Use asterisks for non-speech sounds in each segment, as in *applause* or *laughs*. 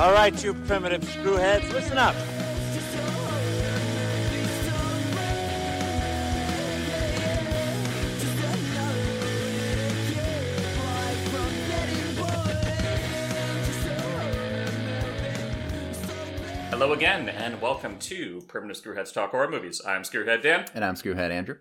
All right, you primitive screwheads, listen up. Hello again, and welcome to Primitive Screwheads Talk Horror Movies. I'm Screwhead Dan, And I'm Screwhead Andrew.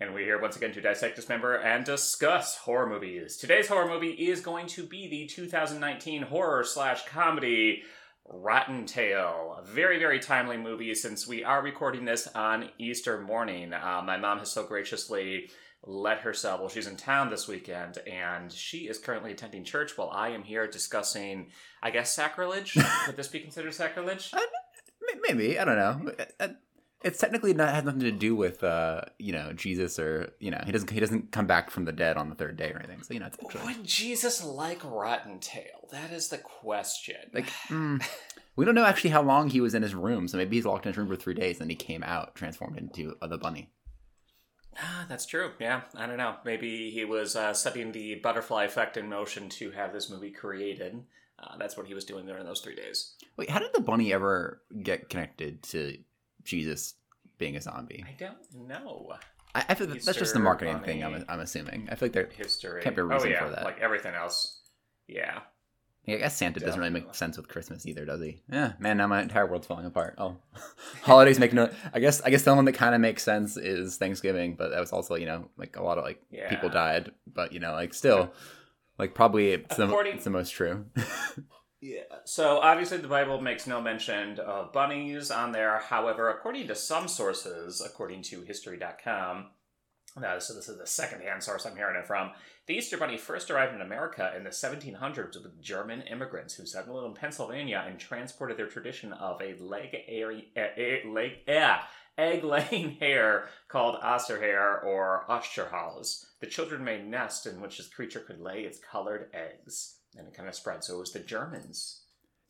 And we're here once again to dissect, dismember, and discuss horror movies. Today's horror movie is going to be the 2019 horror slash comedy Rotten Tail. A very, very timely movie since we are recording this on Easter morning. Uh, my mom has so graciously let herself, well, she's in town this weekend, and she is currently attending church while I am here discussing, I guess, sacrilege. *laughs* Would this be considered sacrilege? M- Maybe I don't know. Uh, It's technically not has nothing to do with uh, you know Jesus or you know he doesn't he doesn't come back from the dead on the third day or anything. So you know it's actually Would Jesus like Rotten Tail? That is the question. like *sighs* mm, we don't know actually how long he was in his room. So maybe he's locked in his room for three days and then he came out transformed into uh, the bunny. ah, that's true. Yeah, I don't know. Maybe he was uh, setting the butterfly effect in motion to have this movie created. Uh, that's what he was doing during those three days. Wait, how did the bunny ever get connected to Jesus being a zombie? I don't know I, I feel that that's just the marketing thing. I'm, I'm assuming. I feel like there. history. Can't be a oh reason yeah, for that. like everything else. Yeah. I guess Santa doesn't really make sense with Christmas either, does he? Yeah, man, now my entire world's falling apart. Oh, *laughs* holidays make no. I guess I guess the one that kind of makes sense is Thanksgiving, but that was also you know like a lot of like Yeah. people died, but you know like still like probably it's the, it's the most true. *laughs* Yeah. So obviously the Bible makes no mention of bunnies on there. However, according to some sources, according to History.com, so this is the second-hand source I'm hearing it from. The Easter Bunny first arrived in America in the 1700s with German immigrants who settled in Pennsylvania and transported their tradition of a leg, airy, eh, eh, leg, yeah, egg-laying *laughs* hare called Osterhare or Osterhaus. The children made nests in which this creature could lay its colored eggs, and it kind of spread. So it was the Germans.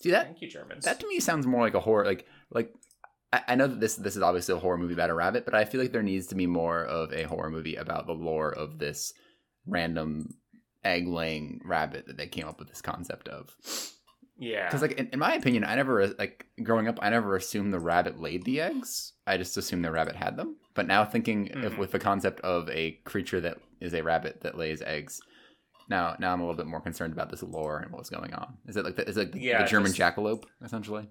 See that Thank you, Germans. that to me sounds more like a horror like like. I I know that this this is obviously a horror movie about a rabbit, but I feel like there needs to be more of a horror movie about the lore of this random egg laying rabbit that they came up with this concept of. yeah. Because like in, in my opinion, I never like growing up, I never assumed the rabbit laid the eggs. I just assumed the rabbit had them. But now thinking if Mhm. with the concept of a creature that is a rabbit that lays eggs, now now I'm a little bit more concerned about this lore and what's going on. Is it like the, is it like the, Yeah, the German just- jackalope essentially?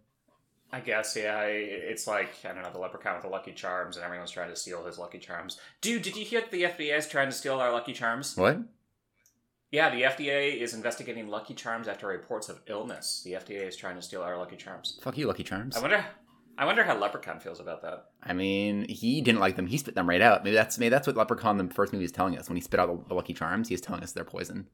I guess, yeah. It's like, I don't know, the leprechaun with the Lucky Charms, and everyone's trying to steal his Lucky Charms. Dude, did you hear that the FBI is trying to steal our Lucky Charms? What? Yeah, the FDA is investigating Lucky Charms after reports of illness. The FDA is trying to steal our Lucky Charms. Fuck you, Lucky Charms. I wonder. I wonder how Leprechaun feels about that. I mean, he didn't like them. He spit them right out. Maybe that's maybe that's what Leprechaun the first movie is telling us. When he spit out the, the Lucky Charms, he's telling us they're poison.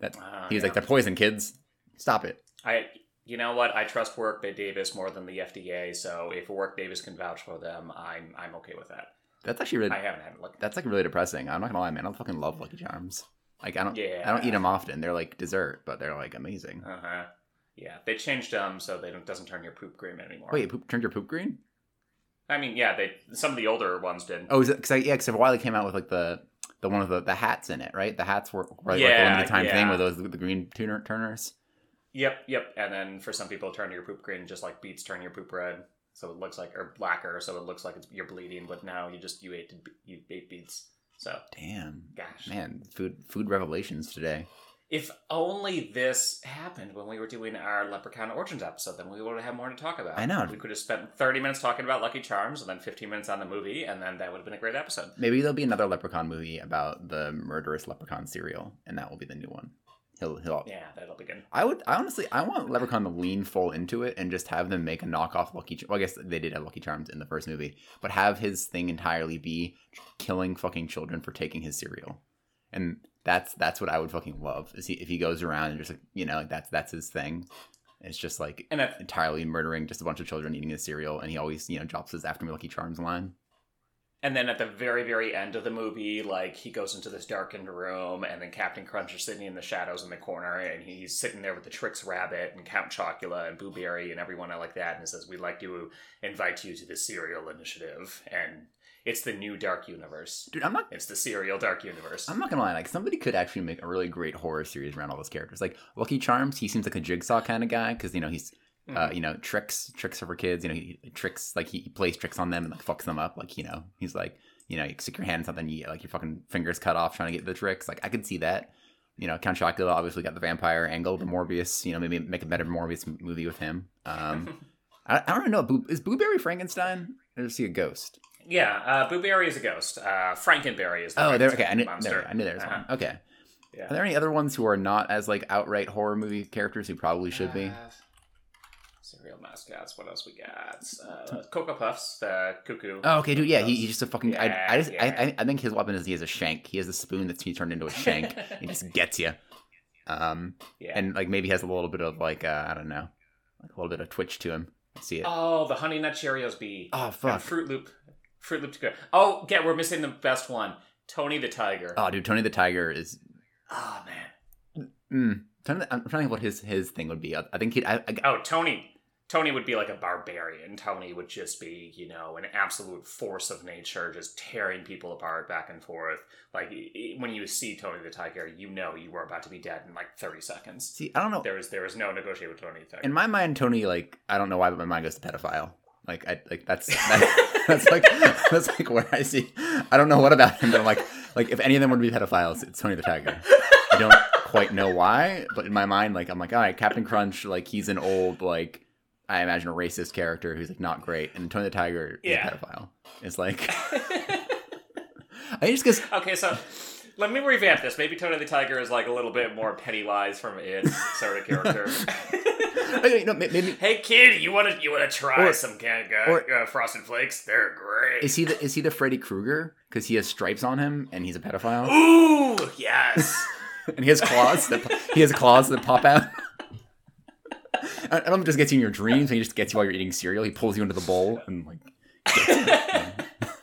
That Ah, he was yeah. like, "They're poison, kids. Stop it." I, you know what? I trust Warwick Davis more than the FDA. So if Warwick Davis can vouch for them, I'm I'm okay with that. That's actually really I haven't had look. That's like really depressing. I'm not gonna lie, man. I fucking love Lucky Charms. Like I don't, Yeah. I don't eat them often. They're like dessert, but they're like amazing. Uh huh. Yeah, they changed them so they don't doesn't turn your poop green anymore. Wait, poop, turned your poop green? I mean, yeah, they some of the older ones did. Oh, is it? Because I, yeah, because a while they came out with like the the one with the the hats in it, right? The hats were, were like a Yeah, limited time thing with those the green tuner turners. Yep, yep. And then for some people, turn your poop green just like beets turn your poop red, so it looks like or blacker, so it looks like it's, you're bleeding. But now you just you ate you ate beets. So Damn, gosh, man, food food revelations today. If only this happened when we were doing our Leprechaun Origins episode, then we would have had more to talk about. I know. We could have spent 30 minutes talking about Lucky Charms and then 15 minutes on the movie, and then that would have been a great episode. Maybe there'll be another Leprechaun movie about the murderous Leprechaun cereal, and that will be the new one. He'll he'll. Yeah, that'll be good. I would. I honestly, I want Leprechaun to lean full into it and just have them make a knockoff Lucky. Well, I guess they did have Lucky Charms in the first movie, but have his thing entirely be killing fucking children for taking his cereal, and that's that's what I would fucking love. Is he if he goes around and just like you know like that's that's his thing. It's just like And entirely murdering just a bunch of children eating his cereal, and he always you know drops his "After Me Lucky Charms" line. And then at the very, very end of the movie, like he goes into this darkened room, and then Captain Crunch is sitting in the shadows in the corner, and he's sitting there with the Trix Rabbit and Count Chocula and Boo Berry and everyone like that, and he says, "We'd like to invite you to the Serial initiative." And It's the new dark universe. Dude, I'm not. It's the serial dark universe. I'm not gonna lie. Like somebody could actually make a really great horror series around all those characters. Like Lucky Charms, he seems like a jigsaw kind of guy because you know he's uh, Mhm. you know tricks tricks are for kids. You know he tricks like he, he plays tricks on them and like fucks them up. Like you know he's like you know you stick your hand in something, you like your fucking fingers cut off trying to get the tricks. Like I could see that. You know Count Chocula obviously got the vampire angle, the Morbius. You know maybe make a better Morbius movie with him. Um, *laughs* I, I don't know. Boo, is Boo Berry Frankenstein or is he a ghost? yeah, uh, Boo Berry is a ghost. Uh, Frankenberry is the Oh, there. Okay, I knew. monster. There, I knew there was Uh-huh. one. Okay. Yeah. Are there any other ones who are not as like outright horror movie characters who probably should be? Cereal mascots. What else we got? Uh, Cocoa Puffs, the cuckoo. Oh, okay, dude. Yeah, he, he's just a fucking. I, I just. Yeah, I, I, think his weapon is he has a shank. He has a spoon that's turned into a shank. he just *laughs* gets you. Um, yeah. and like maybe has a little bit of like uh, I don't know, like a little bit of twitch to him. I see it. oh, the Honey Nut Cheerios bee. Oh And fuck. Fruit Loop. Fruit Loop to go. Oh, yeah, we're missing the best one. Tony the Tiger. Oh, dude, Tony the Tiger is. oh man. Mm, I'm trying to think what his his thing would be. I, think he. I, I, Oh, Tony. Tony would be like a barbarian. Tony would just be, you know, an absolute force of nature, just tearing people apart back and forth. Like when you see Tony the Tiger, you know you were about to be dead in like thirty seconds. see. I don't know. There was there was no negotiating with Tony the Tiger. In my mind, Tony like I don't know why, but my mind goes to pedophile. Like I like that's *laughs* that, that's like that's like where I see. I don't know what about him, but I'm like like if any of them would be pedophiles, it's Tony the Tiger. I don't quite know why, but in my mind, like I'm like, all right, Captain Crunch, like he's an old like I imagine a racist character who's like not great, and Tony the Tiger is Yeah. a pedophile. It's like *laughs* *laughs* I just because okay, so let me revamp this. Maybe Tony the Tiger is like a little bit more Pennywise from it sort of *laughs* character. you know, maybe hey kid, you want to you want to try Or- some kind of or- uh, frosted flakes? They're great. is he the is he the Freddy Krueger because he has stripes on him and he's a pedophile Ooh, yes. and he has claws that he has claws that pop out. I don't know if it just gets you in your dreams. And he just gets you while you're eating cereal. He pulls you into the bowl and like. *laughs*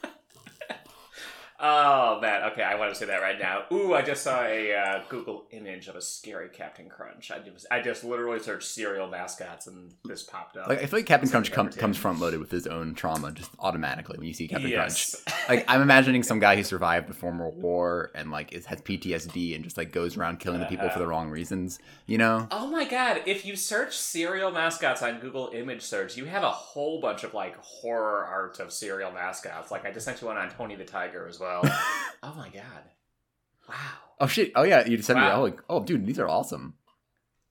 oh man, okay, I want to say that right now. Ooh, I just saw a uh, Google image of a scary Captain Crunch. I just, I just literally searched cereal mascots and this popped up. Like I feel like Captain Crunch com- comes front loaded with his own trauma just automatically when you see Captain yes. Crunch. Like I'm imagining some guy who survived the former war and like is, has PTSD and just like goes around killing the people for the wrong reasons. You know? Oh my god, if you search cereal mascots on Google image search, you have a whole bunch of like horror art of cereal mascots. Like I just sent you one on Tony the Tiger as well. *laughs* oh my god. Wow. Oh shit! Oh yeah, you just said me. Oh, like, oh dude, these are awesome.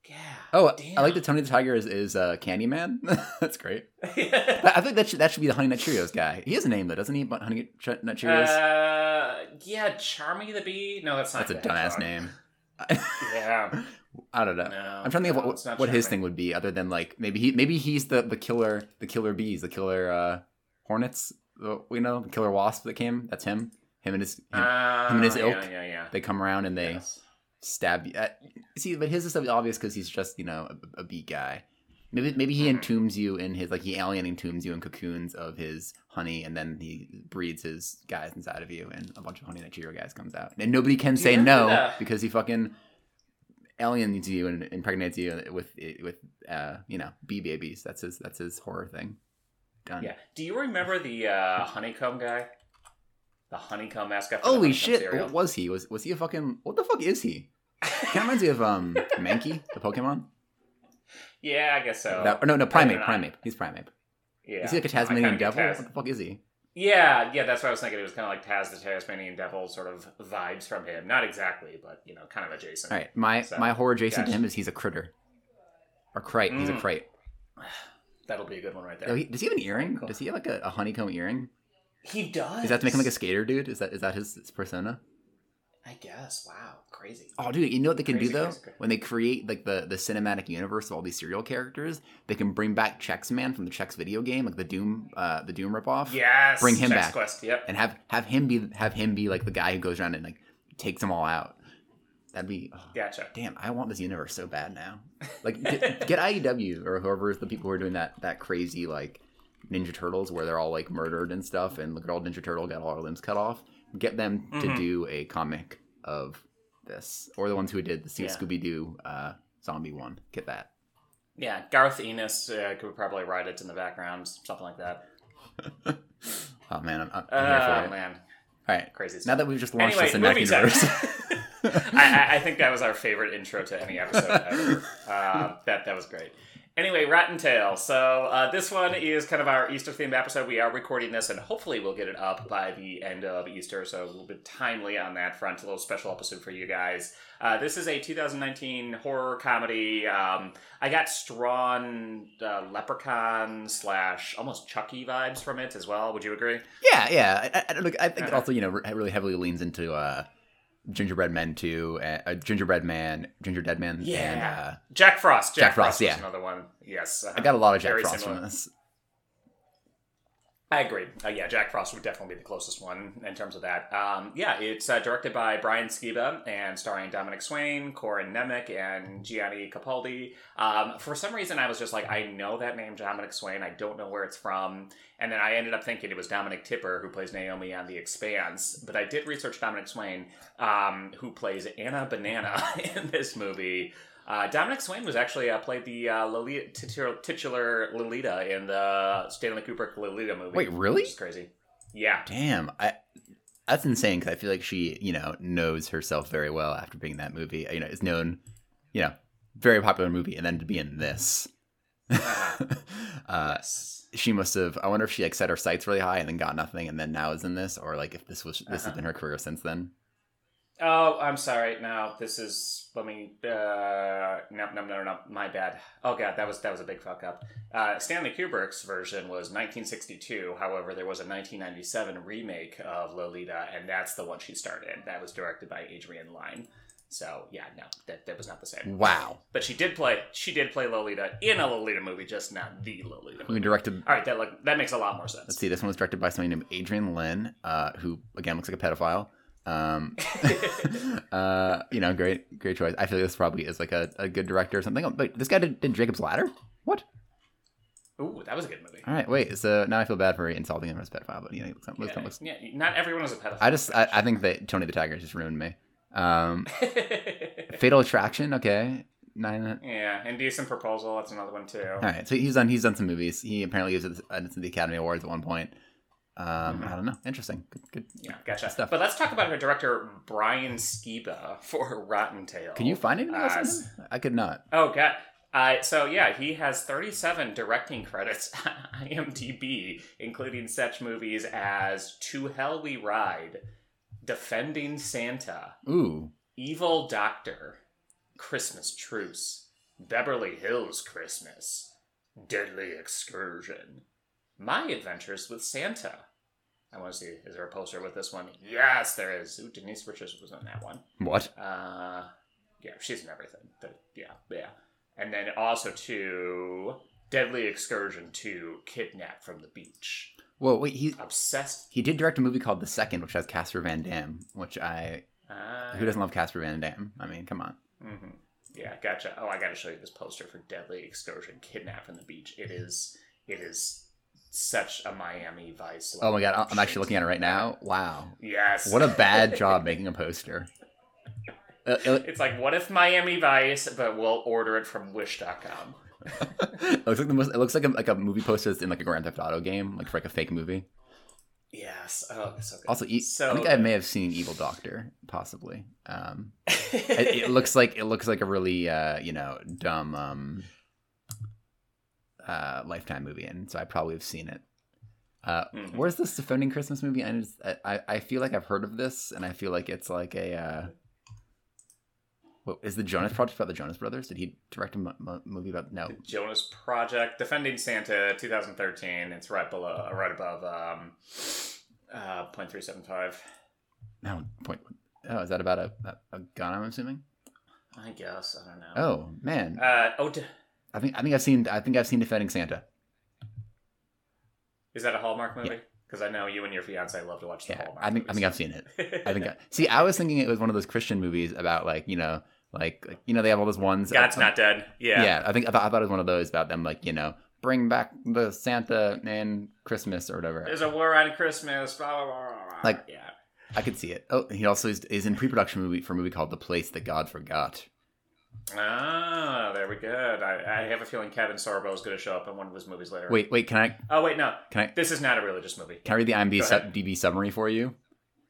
Yeah. Oh, Damn. I like that Tony the Tiger is is uh, Candyman. *laughs* That's great. *laughs* I think that should, that should be the Honey Nut Cheerios guy. He has a name though, doesn't he? But Honey Nut Cheerios. Uh, yeah, Charmy the Bee. No, that's not. That's a the dumbass hedgehog. name. Yeah. I don't know. No. I'm trying to think of what, what his thing would be, other than like maybe he maybe he's the the killer the killer bees the killer uh, hornets the- you know the killer wasp that came that's him him and his him, Uh, him and his yeah, ilk. Yeah, yeah. they come around and they Yes. stab you. Uh, see, but his is obvious because he's just you know a, a bee guy. Maybe maybe he Mhm. entombs you in his like he alien entombs you in cocoons of his honey, and then he breeds his guys inside of you, and a bunch of honey Cheerio guys comes out, and nobody can say no the- because he fucking aliens you and impregnates you with with uh you know bee babies. That's his that's his horror thing. Done. Yeah. Do you remember the uh, honeycomb guy? The honeycomb mascot. Holy shit! cereal? What was he? Was was he a fucking? What the fuck is he? Kind of reminds me of um *laughs* Mankey, the Pokemon. yeah, I guess so. That- no, no, Primeape. Primeape. He's Primeape. Yeah. Is he like a Tasmanian devil? Taz- What the fuck is he? Yeah, yeah, that's what I was thinking. It was kind of like Taz the Tasmanian Devil sort of vibes from him. Not exactly, but you know, kind of adjacent. All right, my So, my horror adjacent to him is he's a critter, or crate. He's a Mm. crate. *sighs* That'll be a good one right there. Does he have an earring? Cool. Does he have like a, a honeycomb earring? He does. Is that to make him like a skater dude? Is that is that his, his persona? I guess. Wow, crazy. Oh, dude, you know what they can Crazy, do though? crazy, crazy. When they create like the the cinematic universe of all these cereal characters, they can bring back Chex Man from the Chex video game, like the Doom uh the Doom ripoff. Yes. Bring him Chex back. Quest. Yep. and have have him be have him be like the guy who goes around and like takes them all out. That'd be oh, Gotcha. damn. I want this universe so bad now. *laughs* Like get, get IDW or whoever is the people who are doing that that crazy like Ninja Turtles where they're all like murdered and stuff, and look at all Ninja Turtle got all our limbs cut off. Get them to Mhm. do a comic of this, or the ones who did the Yeah. Scooby Doo uh, zombie one. Get that. Yeah, Garth Ennis uh, could probably write it in the background, something like that. *laughs* Oh man, I'm, I'm here for it. man, All right, crazy stuff. now that we've just launched anyway, movie Cinematic time. universe. I, I- I think that was our favorite intro to any episode *laughs* ever. Uh, that that was great. Anyway, Rotten Tail. So uh, this one is kind of our Easter themed episode. We are recording this, and hopefully we'll get it up by the end of Easter. So a little bit timely on that front. A little special episode for you guys. Uh, this is a 2019 horror comedy. Um, I got strong uh, Leprechaun slash almost Chucky vibes from it as well. Would you agree? yeah, yeah. I, I, look, I think Uh-huh. also you know re- really heavily leans into uh, Gingerbread Men too, uh, uh, Gingerbread Man, Ginger Dead Man, and Yeah. uh, Jack Frost. Jack, Jack Frost, was yeah. another one. Yes, uh, I got a lot of Jack Very Frost similar. from this. I agree. Uh, yeah, Jack Frost would definitely be the closest one in terms of that. Um, yeah, it's uh, directed by Brian Skiba and starring Dominique Swain, Corin Nemec, and Gianni Capaldi. Um, for some reason, I was just like, I know that name, Dominique Swain. I don't know where it's from. And then I ended up thinking it was Dominique Tipper, who plays Naomi on The Expanse. But I did research Dominique Swain, um, who plays Anna Banana *laughs* in this movie. Uh, Dominique Swain was actually uh, played the uh, Lolita, titular, titular Lolita in the Stanley Kubrick Lolita movie. Wait, really? Is crazy. Yeah. Damn, I that's insane because I feel like she, you know, knows herself very well after being in that movie. You know, is known, you know, very popular movie, and then to be in this. Uh-huh. *laughs* uh, she must have. I wonder if she like set her sights really high and then got nothing, and then now is in this, or like if this was this has Uh-huh. been her career since then. Oh, I'm sorry. No, this is. Let me. Uh, no, no, no, no. My bad. Oh god, that was that was a big fuck up. Uh, Stanley Kubrick's version was 1962. However, there was a 1997 remake of Lolita, and that's the one she starred in. That was directed by Adrian Lyne. So yeah, no, that, that was not the same. Wow, But she did play. She did play Lolita in a Lolita movie, just not the Lolita. who Movie. directed? All right, that look that makes a lot more sense. Let's see. This one was directed by somebody named Adrian Lyne, uh, who again looks like a pedophile. Um, *laughs* *laughs* uh, you know, great, great choice. I feel like this probably is like a, a good director or something. Oh, But this guy did, did Jacob's Ladder. What? Ooh, that was a good movie. All right, wait. So now I feel bad for insulting him as a pedophile, but you know, looks, looks, Yeah, looks, yeah, not everyone is a pedophile. I just, I, I think that Tony the Tiger just ruined me. Um, *laughs* Fatal Attraction. Okay, nine. yeah, Indecent Proposal. That's another one too. All right, so he's done, he's done some movies. He apparently was at at the Academy Awards at one point. Um, Mhm. I don't know. Interesting. Good, good. Yeah, gotcha. Stuff. But let's talk about her director Brian Skiba *laughs* for Rotten Tail. Can you find anything else? Uh, him? I could not. Oh god. Uh, so yeah, he has 37 directing credits *laughs* on IMDb, including such movies as To Hell We Ride, Defending Santa, Ooh, Evil Doctor, Christmas Truce, Beverly Hills Christmas, Deadly Excursion, My Adventures with Santa. I want to see, is there a poster with this one? Yes, there is. Ooh, Denise Richards was in that one. what? Uh, yeah, she's in everything. But yeah, yeah. And then also to Deadly Excursion to Kidnap from the Beach. Well, wait. He Obsessed. he did direct a movie called The Second, which has Casper Van Dam. Which I Uh, who doesn't love Casper Van Dam? I mean, come on. hmm Yeah, gotcha. Oh, I got to show you this poster for Deadly Excursion, Kidnap from the Beach. It is, it is such a Miami Vice. Oh my god, I'm actually looking at it right now. Wow, Yes. what a bad *laughs* job making a poster. Uh, it, It's like, what if Miami Vice, but we'll order it from Wish.com. *laughs* it looks like the most. It looks like a, like a movie poster that's in like a Grand Theft Auto game, like for like a fake movie. Yes. Oh, so good. Also, e- so I think I may have seen Evil Doctor, possibly. Um, *laughs* it, it looks like it looks like a really uh, you know dumb um, uh, Lifetime movie, and so I probably have seen it. Uh, Mhm. Where's this defending Christmas movie? I, just, I I feel like I've heard of this, and I feel like it's like a. Uh, what, is the Jonas Project about the Jonas Brothers? Did he direct a mo- mo- movie about? No, The Jonas Project, Defending Santa, 2013. It's right below, right above um, uh, 0.375. no point. Oh, is that about a, a, a gun? I'm assuming. I guess I don't know. Oh man, Uh, oh, I think I think I've seen I think I've seen Defending Santa. is that a Hallmark movie? Because I know you and your fiance love to watch the Yeah, Hallmark. I think I think I've seen it. *laughs* I think. I, see, I was thinking it was one of those Christian movies about like you know, like, like you know they have all those ones. God's not dead. Yeah. Yeah. I think I thought, I thought it was one of those about them like you know bring back the Santa and Christmas or whatever. There's a war on Christmas. Blah blah. blah, blah. Like- yeah. I could see it. Oh, he also is, is in pre-production movie for a movie called The Place That God Forgot. Ah, there we go. I, I have a feeling Kevin Sorbo is going to show up in one of his movies later. Wait, wait, can I Oh wait, no. can I This is not a religious movie. can I read the IMDb DB summary for you?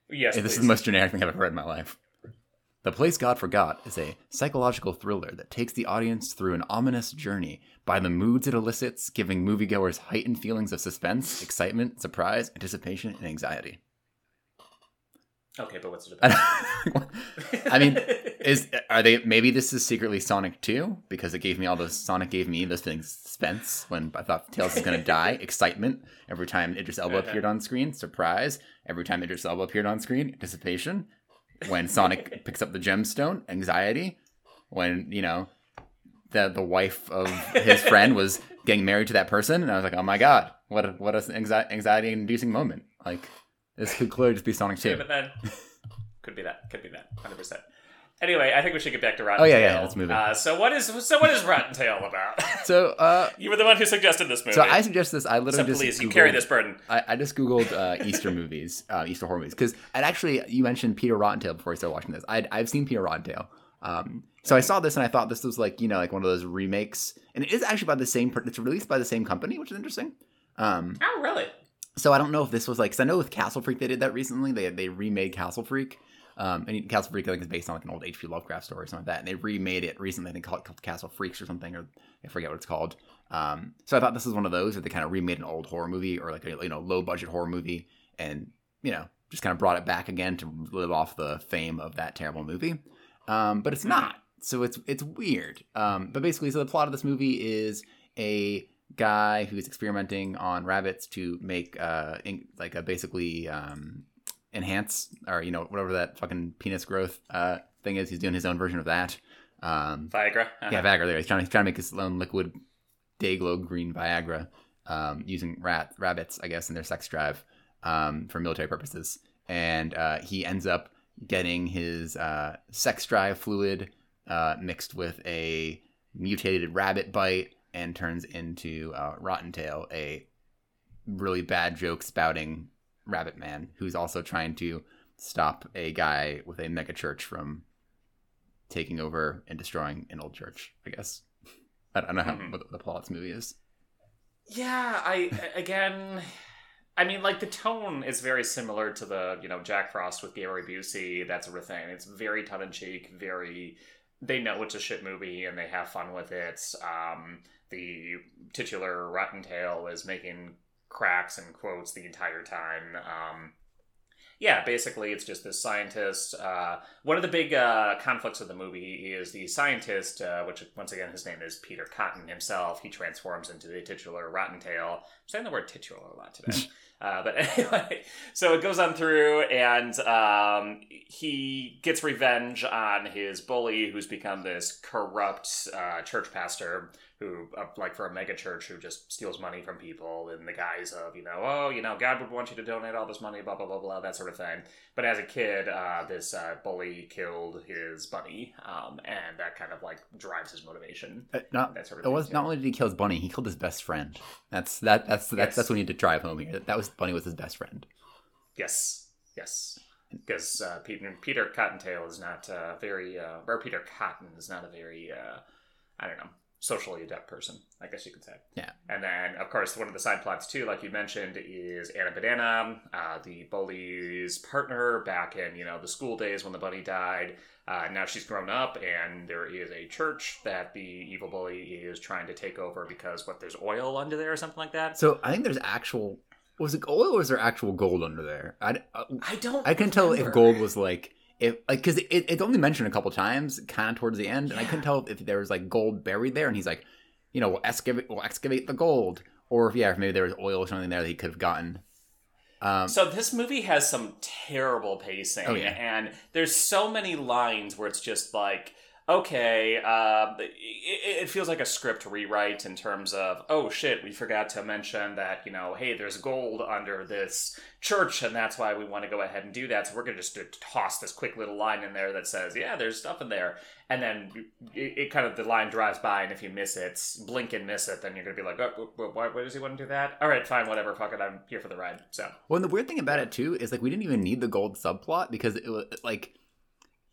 Yes, this is the most generic thing I've ever read in my life. The Place God Forgot is a psychological thriller that takes the audience through an ominous journey by the moods it elicits, giving moviegoers heightened feelings of suspense, excitement, surprise, anticipation, and anxiety. Okay, but what's it *laughs* about? I mean, *laughs* is are they maybe this is secretly Sonic 2 because it gave me all those Sonic gave me those things suspense when I thought Tails was gonna *laughs* die, excitement every time Idris Elba Uh-huh. appeared on screen, surprise every time Idris Elba appeared on screen, anticipation when Sonic *laughs* picks up the gemstone, anxiety when you know the the wife of his *laughs* friend was getting married to that person, and I was like, oh my god, what a, what a anxiety inducing moment! Like this could clearly just be Sonic Yeah, but then could be that. Could be that. Hundred percent. Anyway, I think we should get back to Rotten Oh, yeah, yeah, let's move it. Uh, so what is so what is Rotten Tail about? *laughs* So, uh, you were the one who suggested this movie. so I suggest this. I So literally just please, you carry this burden. I, I just googled uh, Easter movies, uh, Easter horror movies, because and actually you mentioned Peter Rottentail before I started watching this. I'd, I've seen Peter Rottentail, um, so I saw this and I thought this was like you know like one of those remakes, and it is actually by the same. It's released by the same company, which is interesting. Um, Oh, really? so I don't know if this was like, because I know with Castle Freak they did that recently. They they remade Castle Freak. Um, and Castle Freak I think is based on like an old H.P. Lovecraft story or something like that. And they remade it recently. I think called, called Castle Freaks or something, or I forget what it's called. Um, so I thought this was one of those that they kind of remade an old horror movie or like a you know low budget horror movie, and you know just kind of brought it back again to live off the fame of that terrible movie. Um, but it's not. So it's it's weird. Um, but basically, so the plot of this movie is a guy who's experimenting on rabbits to make uh in, like a basically um enhance or you know whatever that fucking penis growth uh thing is he's doing his own version of that um Viagra. Uh-huh. yeah Viagra there he's trying to, he's trying to make his own liquid day glow green Viagra um using rat rabbits I guess in their sex drive um for military purposes and uh he ends up getting his uh sex drive fluid uh mixed with a mutated rabbit bite and turns into uh, Rotten Tail, a really bad joke spouting rabbit man who's also trying to stop a guy with a mega church from taking over and destroying an old church. I guess *laughs* I don't know how Mhm. what the plot of this movie is. Yeah, I again, I mean, like the tone is very similar to the you know Jack Frost with Gary Busey, that sort of thing. It's very tongue in cheek, very. They know it's a shit movie and they have fun with it. Um, the titular Rotten Tail is making cracks and quotes the entire time. Um, yeah, basically, it's just this scientist. Uh, one of the big uh, conflicts of the movie is the scientist, uh, which once again his name is Peter Cotton himself. He transforms into the titular Rotten Tail. I'm saying the word titular a lot today. *laughs* Uh, but *laughs* anyway, so it goes on through, and um, he gets revenge on his bully, who's become this corrupt uh, church pastor, who, uh, like for a mega church, who just steals money from people in the guise of, you know, oh, you know, God would want you to donate all this money, blah blah blah blah, that sort of thing. But as a kid, uh, this uh, bully killed his buddy, um, and that kind of like drives his motivation. Uh, not That sort of it was too. not only did he kill his bunny, he killed his best friend. That's that that's that's Yes. that's what we need to drive home here. That was Bunny was his best friend. Yes, yes. Because uh, Peter, Peter Cottontail is not uh, very, uh, or Peter Cotton is not a very, uh, I don't know, socially adept person, I guess you could say. Yeah. And then, of course, one of the side plots, too, like you mentioned, is Anna Banana, uh, the bully's partner back in, you know, the school days when the bunny died. Uh, now she's grown up, and there is a church that the evil bully is trying to take over because, what, there's oil under there or something like that? So I think there's actual was it oil or was there actual gold under there? I, uh, I don't I can't tell if gold was like if like because it, it's only mentioned a couple times, kind of towards the end, and I couldn't tell if there was like gold buried there, and he's like, you know, we'll excavate, we'll excavate the gold, or if yeah, if maybe there was oil or something there that he could have gotten. Um, So this movie has some terrible pacing, Oh, yeah. and there's so many lines where it's just like, okay, uh, it, it feels like a script rewrite in terms of, oh shit, we forgot to mention that you know, hey, there's gold under this church, and that's why we want to go ahead and do that. So we're gonna just toss this quick little line in there that says, yeah, there's stuff in there, and then it, it kind of the line drives by, and if you miss it, blink and miss it, then you're gonna be like, oh, wh- wh- why, why does he want to do that? All right, fine, whatever, fuck it, I'm here for the ride. So. Well, and the weird thing about it too is like we didn't even need the gold subplot because it was like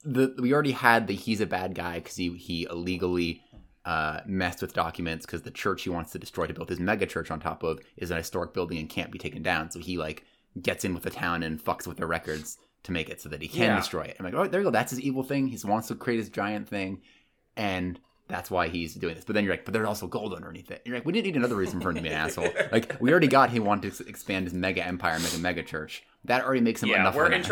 the we already had the he's a bad guy because he he illegally uh, messed with documents because the church he wants to destroy to build his mega church on top of is an historic building and can't be taken down. So he like gets in with the town and fucks with their records to make it so that he can Yeah. destroy it. I'm like, oh, there you go. That's his evil thing. He wants to create his giant thing, and that's why he's doing this. But then you're like, but there's also gold underneath it. You're like, we didn't need another reason for him to be an asshole. *laughs* Like we already got he wanted to expand his mega empire, make a mega church. That already makes him yeah, enough. we're an ass.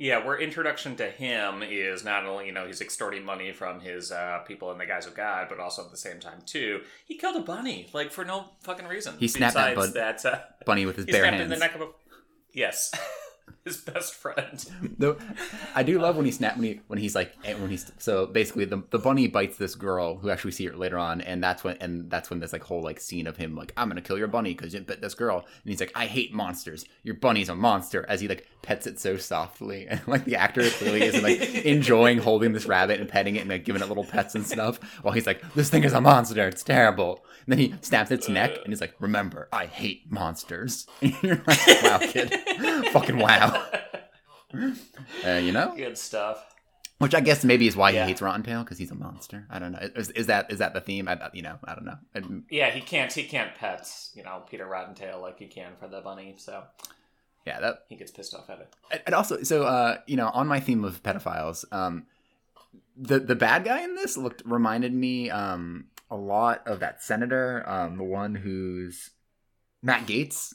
Yeah, where introduction to him is not only you know he's extorting money from his uh, people in the guise of God, but also at the same time too he killed a bunny like for no fucking reason. He snapped that that, uh, Bunny with his he bare snapped hands. in the neck of a yes, *laughs* his best friend. Though I do love when he snap when he when he's like when he's so basically the the bunny bites this girl who actually see her later on and that's when and that's when there's like whole like scene of him like I'm gonna kill your bunny because you bit this girl and he's like I hate monsters. Your bunny's a monster as he like pets it so softly *laughs* and like the actor clearly is like enjoying holding this rabbit and petting it and like giving it little pets and stuff while he's like this thing is a monster. It's terrible. And then he snaps its neck and he's like remember I hate monsters. And *laughs* you're like wow kid. Fucking wow uh, you know Good stuff. which I guess maybe is why Yeah. he hates Rotten Tail because he's a monster. I don't know. Is, is that is that the theme? I, you know, I don't know. And, Yeah, he can't he can't pet you know Peter Rotten Tail like he can for the bunny, so yeah, that he gets pissed off at it. and also so uh, you know on my theme of pedophiles, um, the the bad guy in this looked reminded me um a lot of that senator, um, the one who's Matt Gaetz,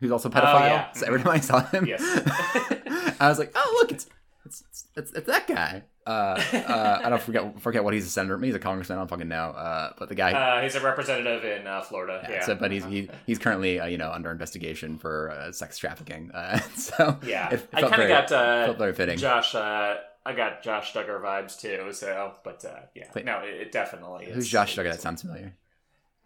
who's also a pedophile. Oh, yeah. So every time I saw him, Yes. *laughs* *laughs* I was like, oh look, it's it's it's, it's that guy. Uh, uh, I don't forget forget what he's a senator. He's a congressman. I don't fucking know. Uh, but the guy. Uh, he's a representative in uh, Florida. Yeah, Yeah, So, but he's he, he's currently uh, you know under investigation for uh, sex trafficking. Uh, *laughs* so yeah. it I kind of got uh, felt very fitting. Josh. Uh, I got Josh Duggar vibes too. So, but uh, yeah, Wait. no, it, it definitely. Who's Josh Duggar? That sounds familiar.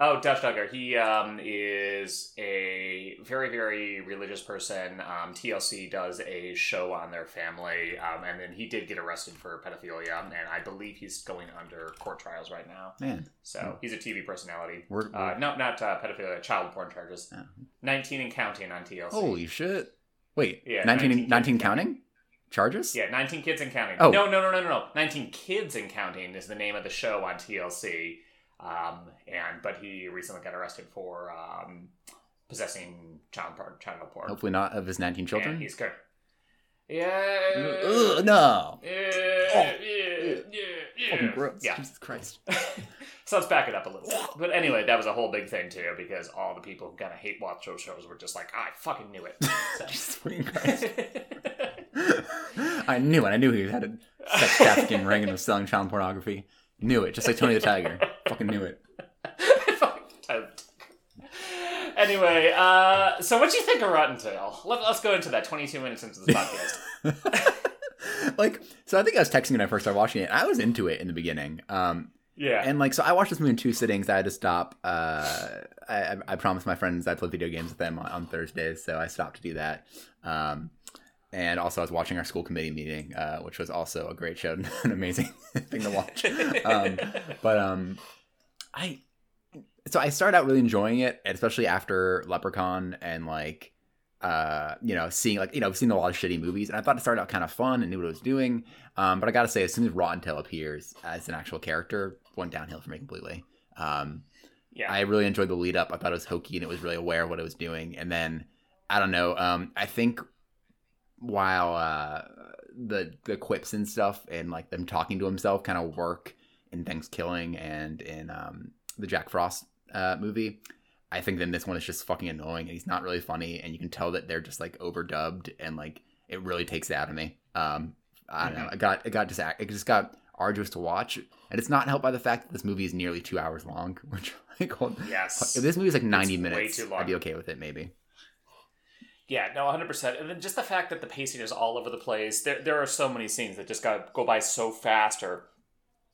Oh, Josh Duggar. He um, is a very, very religious person. Um, TLC does a show on their family, um, and then he did get arrested for pedophilia, and I believe he's going under court trials right now. Man, So he's a TV personality. we're, Uh, no, not uh, pedophilia, child porn charges. Oh. 19 and counting on TLC. holy shit! Wait, Yeah, 19, 19 19 kids. counting charges? Yeah, 19 kids and counting. Oh. No, no, no, no, no, no. 19 kids and counting is the name of the show on TLC. Um, and but he recently got arrested for um, possessing child porn, child porn. Hopefully not of his nineteen And children. he's good. Yeah. Ugh, no. Yeah, Oh. yeah, yeah, yeah. Yeah. Jesus Christ. *laughs* so let's back it up a little bit. But anyway, that was a whole big thing too, because all the people who kind of hate watch those shows were just like, I fucking knew it. *laughs* So. Jesus Christ. *laughs* I knew it. I knew he had a sex trafficking ring and was selling child pornography. Knew it. Just like Tony the Tiger. Fucking knew it. *laughs* anyway, uh, so what do you think of Rotten Tail? Let, let's go into that 22 minutes into this podcast. *laughs* *laughs* like, so I think I was texting when I first started watching it. I was into it in the beginning. Um, yeah. and like, so I watched this movie in two sittings. I had to stop. Uh, I, I- I promised my friends I'd play video games with them on, on Thursdays, so I stopped to do that. Um, and also, I was watching our school committee meeting, uh, which was also a great show, an amazing thing to watch. Um, but um, I so I started out really enjoying it, especially after Leprechaun and like uh you know seeing like you know I've seen a lot of shitty movies and I thought it started out kind of fun and knew what it was doing um but I gotta say as soon as Rotten Tail appears as an actual character went downhill for me completely um yeah. I really enjoyed the lead up. I thought it was hokey and it was really aware of what it was doing. And then I don't know. Um, I think while uh, the the quips and stuff and like them talking to himself kind of work in Thanksgiving and in um, the Jack Frost uh, movie. I think then this one is just fucking annoying and he's not really funny and you can tell that they're just like overdubbed and like it really takes it out of me. Um, I don't know. It got it got just it just got arduous to watch and it's not helped by the fact that this movie is nearly two hours long, *laughs* which like hold- yes. if this movie is like 90 It's minutes, too long. I'd be okay with it maybe. Yeah, no, 100%. And then just the fact that the pacing is all over the place. There, there are so many scenes that just got go by so fast or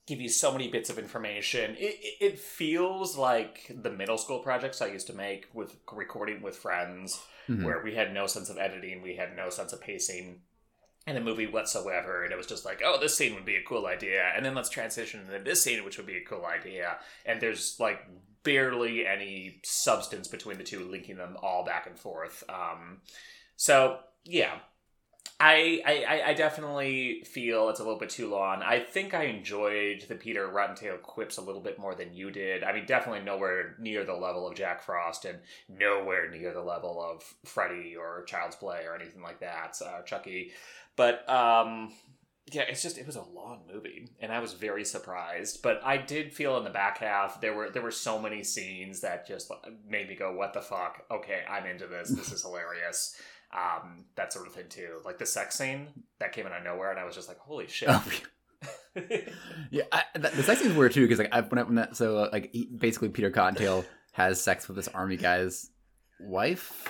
give you so many bits of information. It, it, it feels like the middle school projects I used to make with recording with friends, Mhm. where we had no sense of editing, we had no sense of pacing in a movie whatsoever. And it was just like, oh, this scene would be a cool idea. And then let's transition into this scene, which would be a cool idea. And there's like barely any substance between the two, linking them all back and forth. Um, so, yeah. I, I I definitely feel it's a little bit too long. I think I enjoyed the Peter Rottentail quips a little bit more than you did. I mean, definitely nowhere near the level of Jack Frost, and nowhere near the level of Freddy or Child's Play or anything like that, uh, Chucky. But um, yeah, it's just it was a long movie, and I was very surprised. But I did feel in the back half there were there were so many scenes that just made me go, "What the fuck? Okay, I'm into this. This is hilarious." Um, that sort of thing too. Like the sex scene that came out of nowhere, and I was just like, "Holy shit!" Oh, yeah, *laughs* I, the, the sex scene's weird too because like I when, I, when that so uh, like he, basically Peter Cottontail has sex with this army guy's wife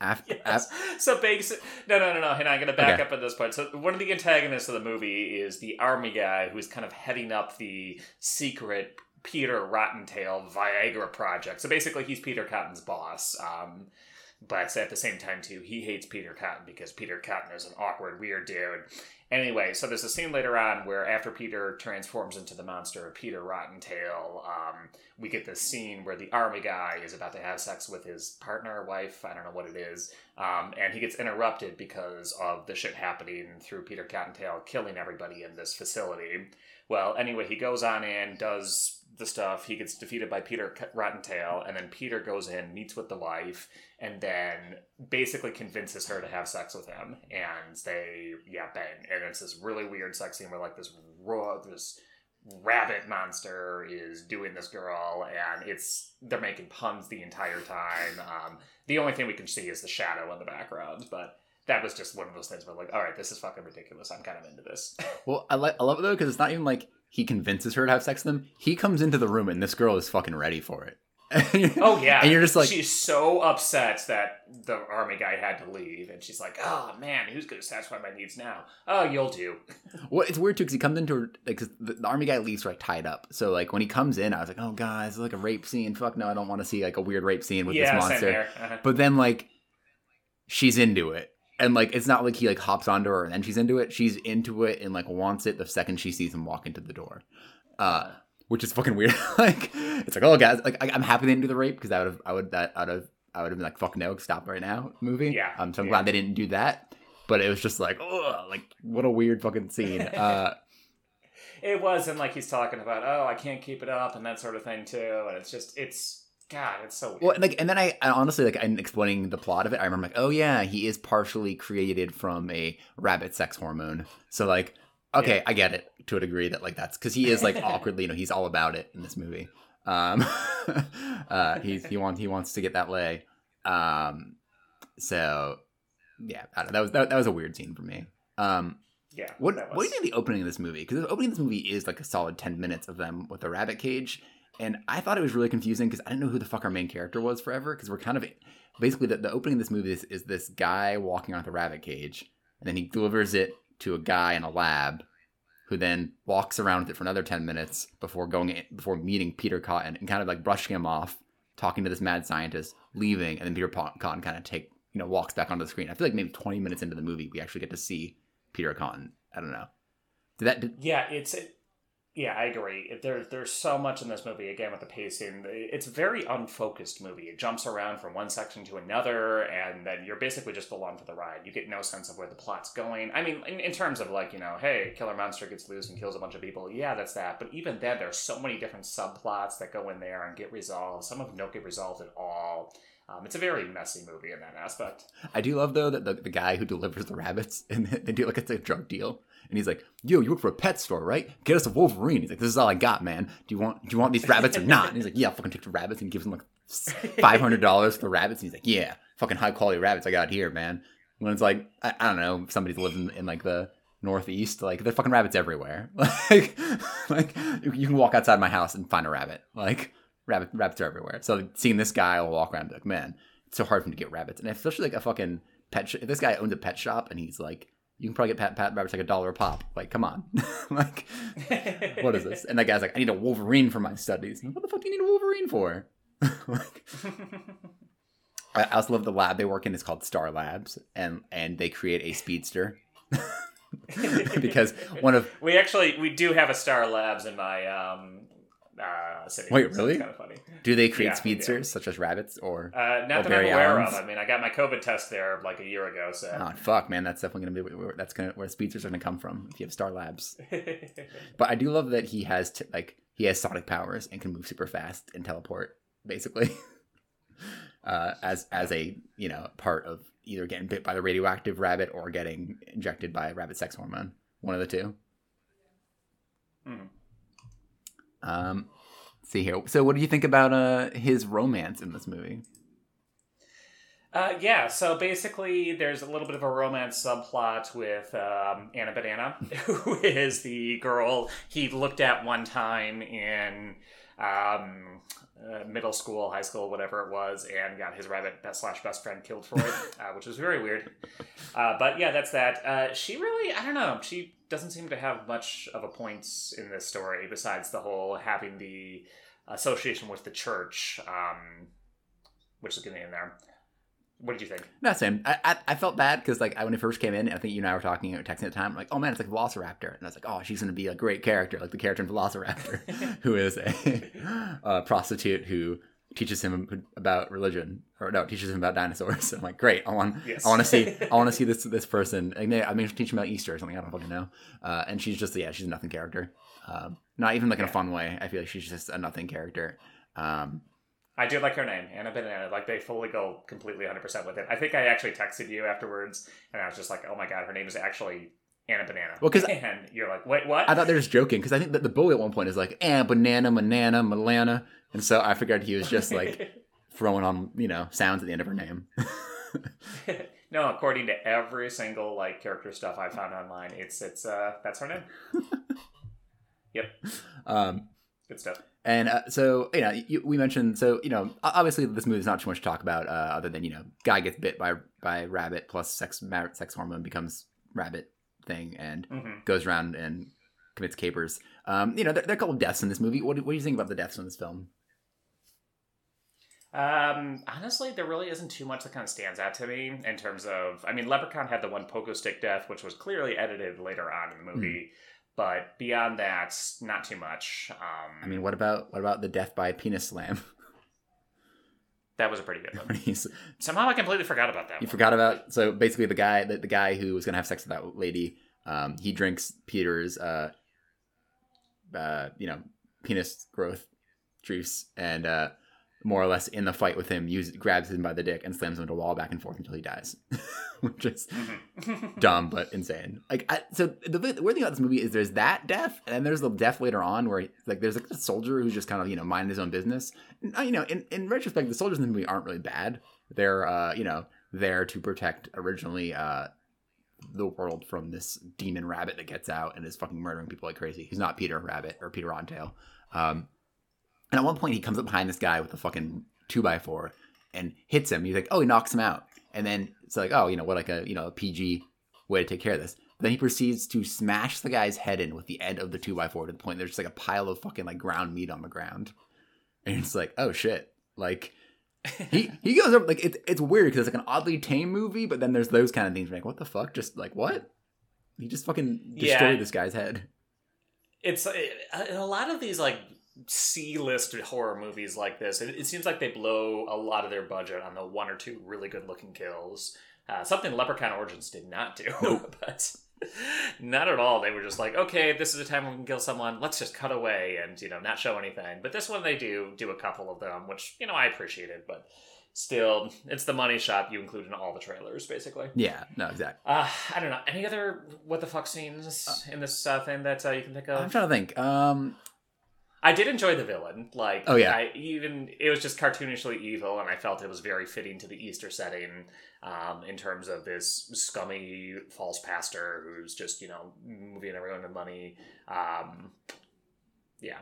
after, yes. so basic. No, no, no, no. And I'm going to back Okay. up at this point. So one of the antagonists of the movie is the army guy who's kind of heading up the secret Peter Rottentail Viagra project. So basically, he's Peter Cotton's boss. Um, but at the same time, too, he hates Peter Cotton because Peter Cotton is an awkward, weird dude. Anyway, so there's a scene later on where after Peter transforms into the monster Peter Rottentail, um, we get this scene where the army guy is about to have sex with his partner, wife, I don't know what it is, um, and he gets interrupted because of the shit happening through Peter Cottontail killing everybody in this facility. Well, anyway, he goes on in, does the stuff, he gets defeated by Peter Rottentail, and then Peter goes in, meets with the wife, and then basically convinces her to have sex with him, and they yeah bang, and it's this really weird sex scene where like this raw this rabbit monster is doing this girl, and it's they're making puns the entire time. Um, the only thing we can see is the shadow in the background, but that was just one of those things where like, all right, this is fucking ridiculous. I'm kind of into this. *laughs* Well, I like I love it though because it's not even like he convinces her to have sex with him. He comes into the room and this girl is fucking ready for it. *laughs* Oh yeah, and you're just like, she's so upset that the army guy had to leave, and she's like, "Oh man, who's going to satisfy my needs now? Oh, you'll do." *laughs* well, it's weird too because he comes into her like 'cause the, the army guy leaves like tied up. So like when he comes in, I was like, oh god, it's like a rape scene. Fuck no, I don't want to see like a weird rape scene with yeah, this monster. Uh-huh. But then like she's into it. And like it's not like he like hops onto her and then she's into it. She's into it and like wants it the second she sees him walk into the door. Uh which is fucking weird. *laughs* like it's like, oh guys, like I, I'm happy they didn't do the rape because I would have I would that out of I would have been like, fuck no, stop right now, movie. Yeah, Um so I'm yeah. glad they didn't do that. But it was just like, oh like what a weird fucking scene. *laughs* Uh It was, and like he's talking about, oh, I can't keep it up, and that sort of thing too. And it's just, it's God, it's so weird. Well, and, like, and then I, I honestly like, I'm explaining the plot of it, I remember like, oh yeah, he is partially created from a rabbit sex hormone. So like, okay, Yeah. I get it to a degree that like that's because he is like awkwardly, you know, he's all about it in this movie. Um, *laughs* uh, he's he wants he wants to get that lay. Um, so yeah, I don't, that was that, that was a weird scene for me. Um, yeah. what what do you think of the opening of this movie? Because the opening of this movie is like a solid ten minutes of them with a rabbit cage, and I thought it was really confusing because I didn't know who the fuck our main character was forever. Because we're kind of basically the, the opening of this movie is, is this guy walking out the rabbit cage, and then he delivers it to a guy in a lab, who then walks around with it for another ten minutes before going in, before meeting Peter Cotton and kind of like brushing him off, talking to this mad scientist, leaving, and then Peter Cotton kind of take you know walks back onto the screen. I feel like maybe twenty minutes into the movie we actually get to see Peter Cotton. I don't know. Did that? Did, Yeah, it's it, yeah, I agree. It- There, there's so much in this movie. Again, with the pacing, it's a very unfocused movie. It jumps around from one section to another, and then you're basically just along for the ride. You get no sense of where the plot's going. I mean, in, in terms of like you know, hey, killer monster gets loose and kills a bunch of people. Yeah, that's that. But even then, there's so many different subplots that go in there and get resolved. Some of them don't get resolved at all. Um, it's a very messy movie in that aspect. I do love though that the, the guy who delivers the rabbits and *laughs* they do like it's a drug deal, and he's like, "Yo, you work for a pet store, right? Get us a Wolverine." He's like, "This is all I got, man. Do you want do you want these rabbits or not?" And he's like, "Yeah, I'll fucking take the rabbits," and gives him like five hundred dollars for the rabbits. And he's like, "Yeah, fucking high quality rabbits I got here, man." When it's like, I, I don't know, somebody's living in like the northeast, like there's fucking rabbits everywhere. *laughs* Like, like you, can walk outside my house and find a rabbit. Like rabbit, rabbits are everywhere. So seeing this guy will walk around like, man, it's so hard for him to get rabbits, and especially like a fucking pet. Sh- this guy owns a pet shop and he's like, you can probably get Pat Pat Roberts like a dollar a pop. Like, come on, *laughs* like what is this? And that guy's like, I need a Wolverine for my studies. And what the fuck do you need a Wolverine for? *laughs* like, I I also love the lab they work in. It's called Star Labs, and and they create a speedster. *laughs* because one of we actually we do have a Star Labs in my um uh, city. Wait, so really? Kind of funny. Do they create Yeah, speedsters such as rabbits or? Uh, not Oh, that Barry I'm aware Allen's? of. I mean, I got my COVID test there like a year ago, so. Oh fuck, man, that's definitely gonna be where, that's gonna where speedsters are gonna come from if you have Star Labs. *laughs* But I do love that he has t- like he has sonic powers and can move super fast and teleport, basically. *laughs* uh, as as a you know part of either getting bit by the radioactive rabbit or getting injected by a rabbit sex hormone, one of the two. Mhm. Um, see here. So, what do you think about uh his romance in this movie? Uh, yeah, so basically, there's a little bit of a romance subplot with um, Anna Banana, *laughs* who is the girl he looked at one time in um, uh, middle school, high school, whatever it was, and got his rabbit best slash best friend killed for it, *laughs* uh, which was very weird. Uh, but yeah, that's that. Uh, she really, I don't know, she doesn't seem to have much of a point in this story besides the whole having the association with the church, um, which is getting in there. What did you think? No, same. I, I, I felt bad because like I, when it first came in, I think you and I were talking or texting at the time. Like, oh man, it's like Velocipastor, and I was like, oh, she's gonna be a great character, like the character in Velocipastor, *laughs* who is a, *laughs* uh prostitute who teaches him about religion, or no, teaches him about dinosaurs. *laughs* I'm like, great. I want, Yes. I want to see, *laughs* I want to see this this person. I mean, I mean, teach him about Easter or something. I don't fucking know. Uh, and she's just yeah, she's a nothing character. Um, not even like in a fun way. I feel like she's just a nothing character. Um, I do like her name, Anna Banana. Like they fully go completely 100% with it. I think I actually texted you afterwards, and I was just like, "Oh my god, her name is actually Anna Banana." Well, 'cause- and you're like, "Wait, what?" I thought they were just joking because I think that the bully at one point is like, eh, banana, banana, Milana. And so I figured he was just like *laughs* throwing on, you know, sounds at the end of her name. *laughs* no, according to every single like character stuff I found online, it's it's uh that's her name. *laughs* yep, um, good stuff. and uh, so, you know, you, we mentioned, so, you know, obviously this movie is not too much to talk about uh, other than, you know, guy gets bit by by rabbit plus sex sex hormone becomes rabbit thing and hmm goes around and commits capers. Um, you know, there, there are a couple deaths in this movie. What do, what do you think about the deaths in this film? Um, honestly, there really isn't too much that kind of stands out to me in terms of. I mean, Leprechaun had the one pogo stick death, which was clearly edited later on in the movie, but beyond that, not too much. Um, I mean, what about what about the death by penis slam? *laughs* that was a pretty good one. *laughs* Somehow, I completely forgot about that. You one. forgot about so basically the guy the, the guy who was gonna have sex with that lady. Um, he drinks Peter's uh, uh, you know, penis growth juice, and uh, more or less in the fight with him, use, grabs him by the dick and slams him into a wall back and forth until he dies, *laughs* which is Mhm. *laughs* dumb but insane. Like, I, so the, the weird thing about this movie is there's that death, and then there's the death later on where like there's like a soldier who's just kind of you know minding his own business. And, uh, you know, in in retrospect, the soldiers in the movie aren't really bad. They're uh, you know there to protect originally uh the world from this demon rabbit that gets out and is fucking murdering people like crazy. He's not Peter Rabbit or Peter Rottentail. Um, and at one point, he comes up behind this guy with a fucking two by four and hits him. He's like, oh, he knocks him out. And then it's like, oh, you know what, like a you know a PG way to take care of this. Then he proceeds to smash the guy's head in with the end of the two by four to the point there's just like a pile of fucking like ground meat on the ground. And it's like, oh shit, like he he goes over like it's it's weird because it's like an oddly tame movie, but then there's those kind of things like what the fuck, just like what? He just fucking destroyed Yeah. this guy's head. it's uh, it, a lot of these like C-list horror movies like this. It, it seems like they blow a lot of their budget on the one or two really good-looking kills. Uh, something Leprechaun Origins did not do, *laughs* but not at all. They were just like, okay, this is a time when we can kill someone. Let's just cut away and you know not show anything. But this one they do do a couple of them, which you know I appreciated, but. Still, it's the money shot you include in all the trailers, basically. Yeah, no, exactly. Uh, I don't know. Any other what the fuck scenes in this uh, thing that uh, you can think of? I'm trying to think. Um, I did enjoy the villain. Like, Oh, yeah. I even it was just cartoonishly evil, and I felt it was very fitting to the Easter setting. Um, in terms of this scummy false pastor who's just you know moving everyone to money. Um, yeah,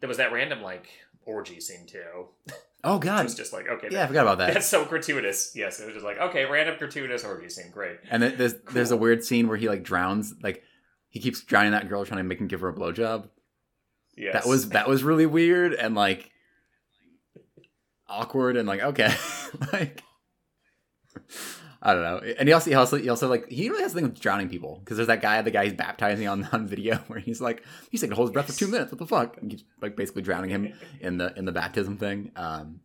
there was that random like orgy scene too. oh God. It was just like okay, yeah, I forgot about that. that's so gratuitous. Yes, it was just like okay, random gratuitous orgy scene, great. And then there's there's a weird scene where he like drowns, like he keeps drowning that girl, trying to make him give her a blowjob. Yes, That was that was really weird and like awkward and like okay, *laughs* like I don't know. And he also, he also, he also like he really has a thing with drowning people because there's that guy, the guy he's baptizing on on video *laughs* where he's like he's taking hold his breath for two minutes. What the fuck? And he's like basically drowning him in the in the baptism thing. Um,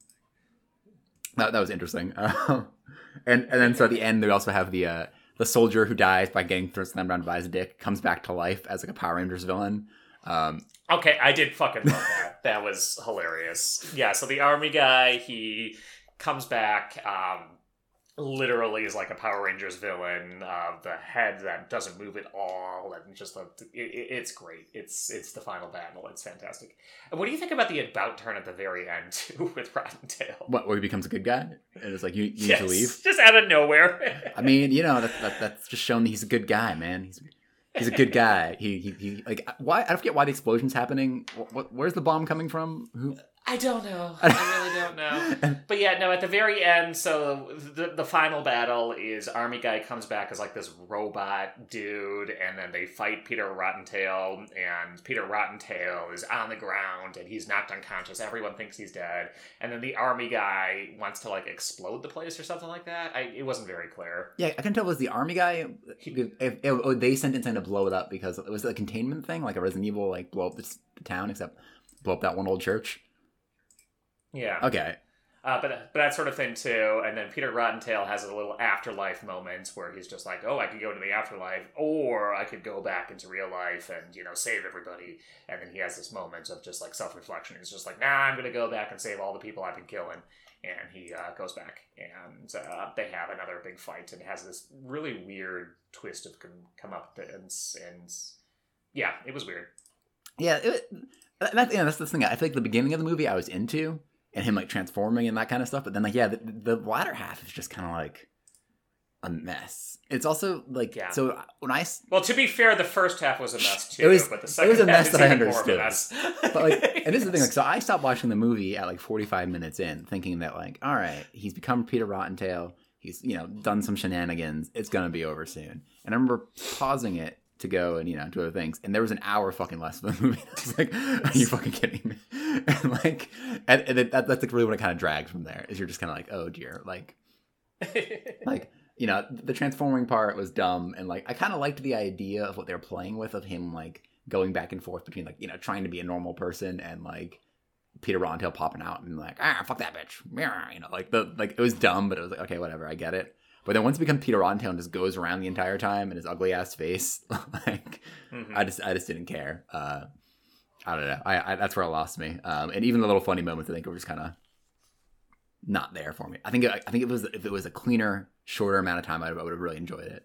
that that was interesting. Uh, *laughs* and and then so at the end they also have the uh the soldier who dies by getting thrown slammed around by his dick comes back to life as like a Power Rangers villain. Um, Okay, I did fucking love that. *laughs* that was hilarious. Yeah, so the army guy, he comes back, um, literally is like a Power Rangers villain. Uh, the head that doesn't move at all, and just the, it, it- it's great. It's it's the final battle. It's fantastic. And what do you think about the about turn at the very end too *laughs* with Rotten Tail? what where he becomes a good guy and it's like you, you Yes, need to leave. just out of nowhere. I mean, you know, that, that, that's just showing that he's a good guy, man. He's he's a good guy. He he, he like why I forget why the explosion's happening. Where's the bomb coming from? Who? I don't know. *laughs* I really don't know. But yeah, no, at the very end, so the the final battle is Army Guy comes back as like this robot dude, and then they fight Peter Rottentail, and Peter Rottentail is on the ground and he's knocked unconscious. Everyone thinks he's dead, and then the Army Guy wants to like explode the place or something like that. I, it wasn't very clear. Yeah, I can tell it was the army guy. If, if, oh, they sent in to blow it up because it was a containment thing, like a Resident Evil, like blow up the, the town, except blow up that one old church. Yeah. Okay, Uh, but but that sort of thing too. And then Peter Rottentail has a little afterlife moment where he's just like, "Oh, I could go to the afterlife, or I could go back into real life and you know save everybody." And then he has this moment of just like self reflection. He's just like, "Nah, I'm gonna go back and save all the people I've been killing." And he uh, goes back, and uh, they have another big fight, and has this really weird twist of come, come up and and yeah, it was weird. yeah, it, that, that- yeah, that's the thing. I feel like the beginning of the movie I was into, and him like transforming and that kind of stuff. But then like yeah, the, the latter half is just kind of like a mess. It's also like Yeah. so uh, when I Well, to be fair, the first half was a mess too. It was- but the it second was a mess that I even more of a understood. but like and this is the thing *laughs* like so i stopped watching the movie at like 45 minutes in thinking that like all right he's become peter rottentail he's you know done some shenanigans it's gonna be over soon and i remember pausing it to go and you know do other things. And there was an hour fucking less of the movie. *laughs* I was like are you fucking kidding me? *laughs* And like and, and that, that's like really what it kind of drags from there is you're just kind of like oh dear. Like *laughs* like you know the transforming part was dumb and like i kind of liked the idea of what they were playing with of him like going back and forth between like you know trying to be a normal person and like peter Rottentail popping out and like ah fuck that bitch. You know like the like it was dumb but it was like okay whatever i get it but then once it becomes peter and just goes around the entire time in his ugly ass face *laughs* like Mhm. i just i just didn't care uh i don't know i, I that's where it lost me um and even the little funny moments i think were just kind of not there for me. I think I think it was if it was a cleaner, shorter amount of time, I would have really enjoyed it.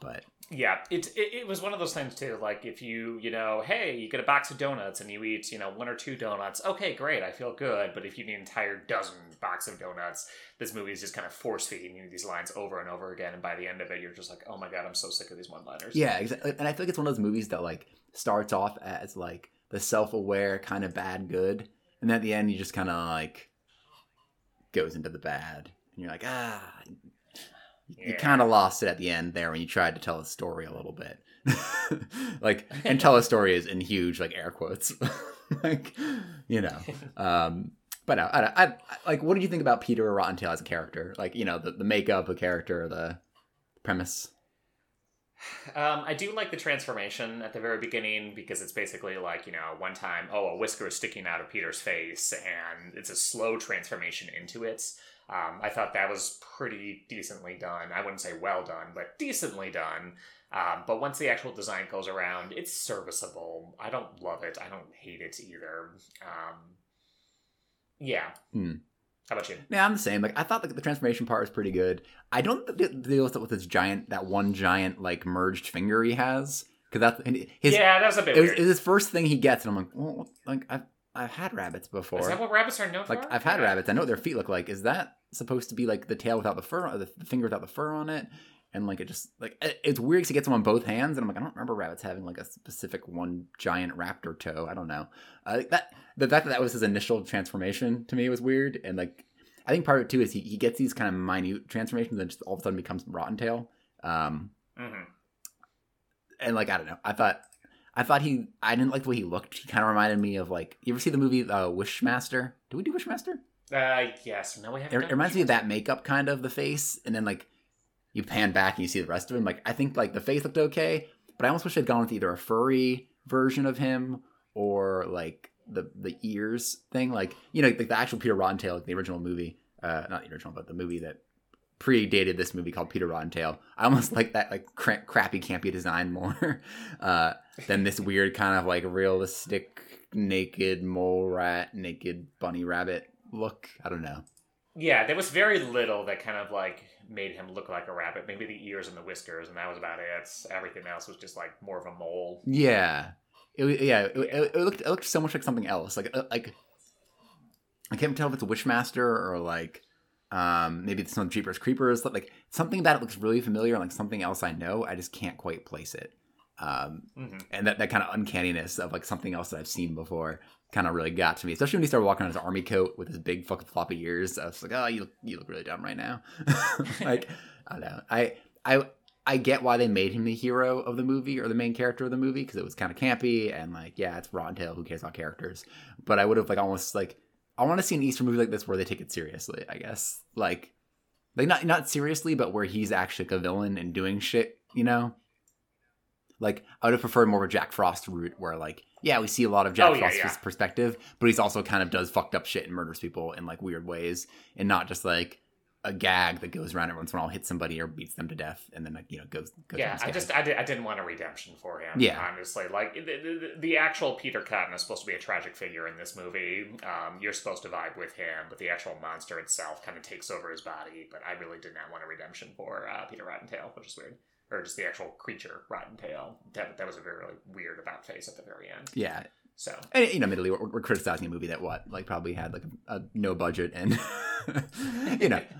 But Yeah, it, it it was one of those things too. Like if you you know, hey, you get a box of donuts and you eat you know one or two donuts, okay, great, I feel good. But if you need an entire dozen box of donuts, this movie is just kind of force feeding you these lines over and over again. And by the end of it, you're just like, oh my god, I'm so sick of these one liners. yeah, exactly. And I feel like it's one of those movies that like starts off as like the self-aware kind of bad good, and at the end you just kind of like goes into the bad, and you're like ah. You kind of lost it at the end there when you tried to tell a story a little bit, *laughs* like *laughs* and tell a story is in huge like air quotes, *laughs* like you know. Um, but no, I, I, I like. What did you think about Peter or Rottentail as a character? Like, you know, the, the makeup, the character, the premise. Um, I do like the transformation at the very beginning because it's basically like, you know, one time, oh, a whisker is sticking out of Peter's face, and it's a slow transformation into it. Um, I thought that was pretty decently done. I wouldn't say well done, but decently done. Um, but once the actual design goes around, it's serviceable. I don't love it. I don't hate it either. Um, yeah. Hmm. How about you? Yeah, I'm the same. Like, I thought the, the transformation part was pretty good. I don't deal with it with this giant, that one giant like merged finger he has, because that's his. yeah, that was a bit it was, weird. it was his first thing he gets, and I'm like, well, like I've I've had rabbits before. Is that what rabbits are known like for? I've had Yeah. rabbits. I know what their feet look like. Is that supposed to be like the tail without the fur, or the, finger without the fur on it? And like it just like it's weird because he gets them on both hands, and I'm like, I don't remember rabbits having like a specific one giant raptor toe. I don't know. Uh, that the fact that that was his initial transformation to me was weird, and like I think part of it too is he, he gets these kind of minute transformations and just all of a sudden becomes rotten tail. Um, Mhm. and like I don't know, I thought. I thought he. I didn't like the way he looked. He kind of reminded me of like. You ever see the movie uh, Wishmaster? Do we do Wishmaster? Uh, yes. No, we haven't. It, it reminds me of that makeup kind of the face, and then like you pan back and you see the rest of him. Like I think like the face looked okay, but I almost wish they'd gone with either a furry version of him or like the the ears thing. Like you know, like the actual Peter Rottentail, like the original movie, uh, not the original, but the movie that predated this movie called Peter Rottentail. I almost *laughs* like that like cra- crappy campy design more *laughs* uh, than this weird kind of like realistic naked mole rat, naked bunny rabbit look. I don't know. Yeah, there was very little that kind of like made him look like a rabbit. Maybe the ears and the whiskers, and that was about it. Everything else was just like more of a mole. Yeah, it yeah. It, it, it looked it looked so much like something else. Like uh, like I can't tell if it's a Wishmaster or like um maybe it's some Jeepers Creepers. Like something about it looks really familiar, and like something else I know. I just can't quite place it. Um, hmm and that, that kind of uncanniness of like something else that I've seen before kind of really got to me, especially when he started walking on his army coat with his big fucking floppy ears. I was like, oh, you look, you look really dumb right now. *laughs* like, *laughs* I don't know. I, I, I get why they made him the hero of the movie or the main character of the movie because it was kind of campy and like, yeah, it's Rottentail. Who cares about characters? But I would have like almost like, I want to see an Easter movie like this where they take it seriously. I guess like, like not not seriously, but where he's actually like a villain and doing shit. You know. Like I would have preferred more of a Jack Frost route, where like, yeah, we see a lot of Jack Oh, Frost's yeah. perspective, but he's also kind of does fucked up shit and murders people in like weird ways, and not just like a gag that goes around every once in a while, hits somebody or beats them to death, and then like you know goes. goes Yeah, I just I, did, I didn't want a redemption for him. Yeah. honestly, like the, the, the actual Peter Cotton is supposed to be a tragic figure in this movie. Um, you're supposed to vibe with him, but the actual monster itself kind of takes over his body. But I really did not want a redemption for uh, Peter Rottentail, which is weird, or just the actual creature Rottentail. That that was a very weird about face at the very end. yeah, So and you know, admittedly, we're, we're criticizing a movie that what like probably had like a, a no budget and *laughs* you know *laughs*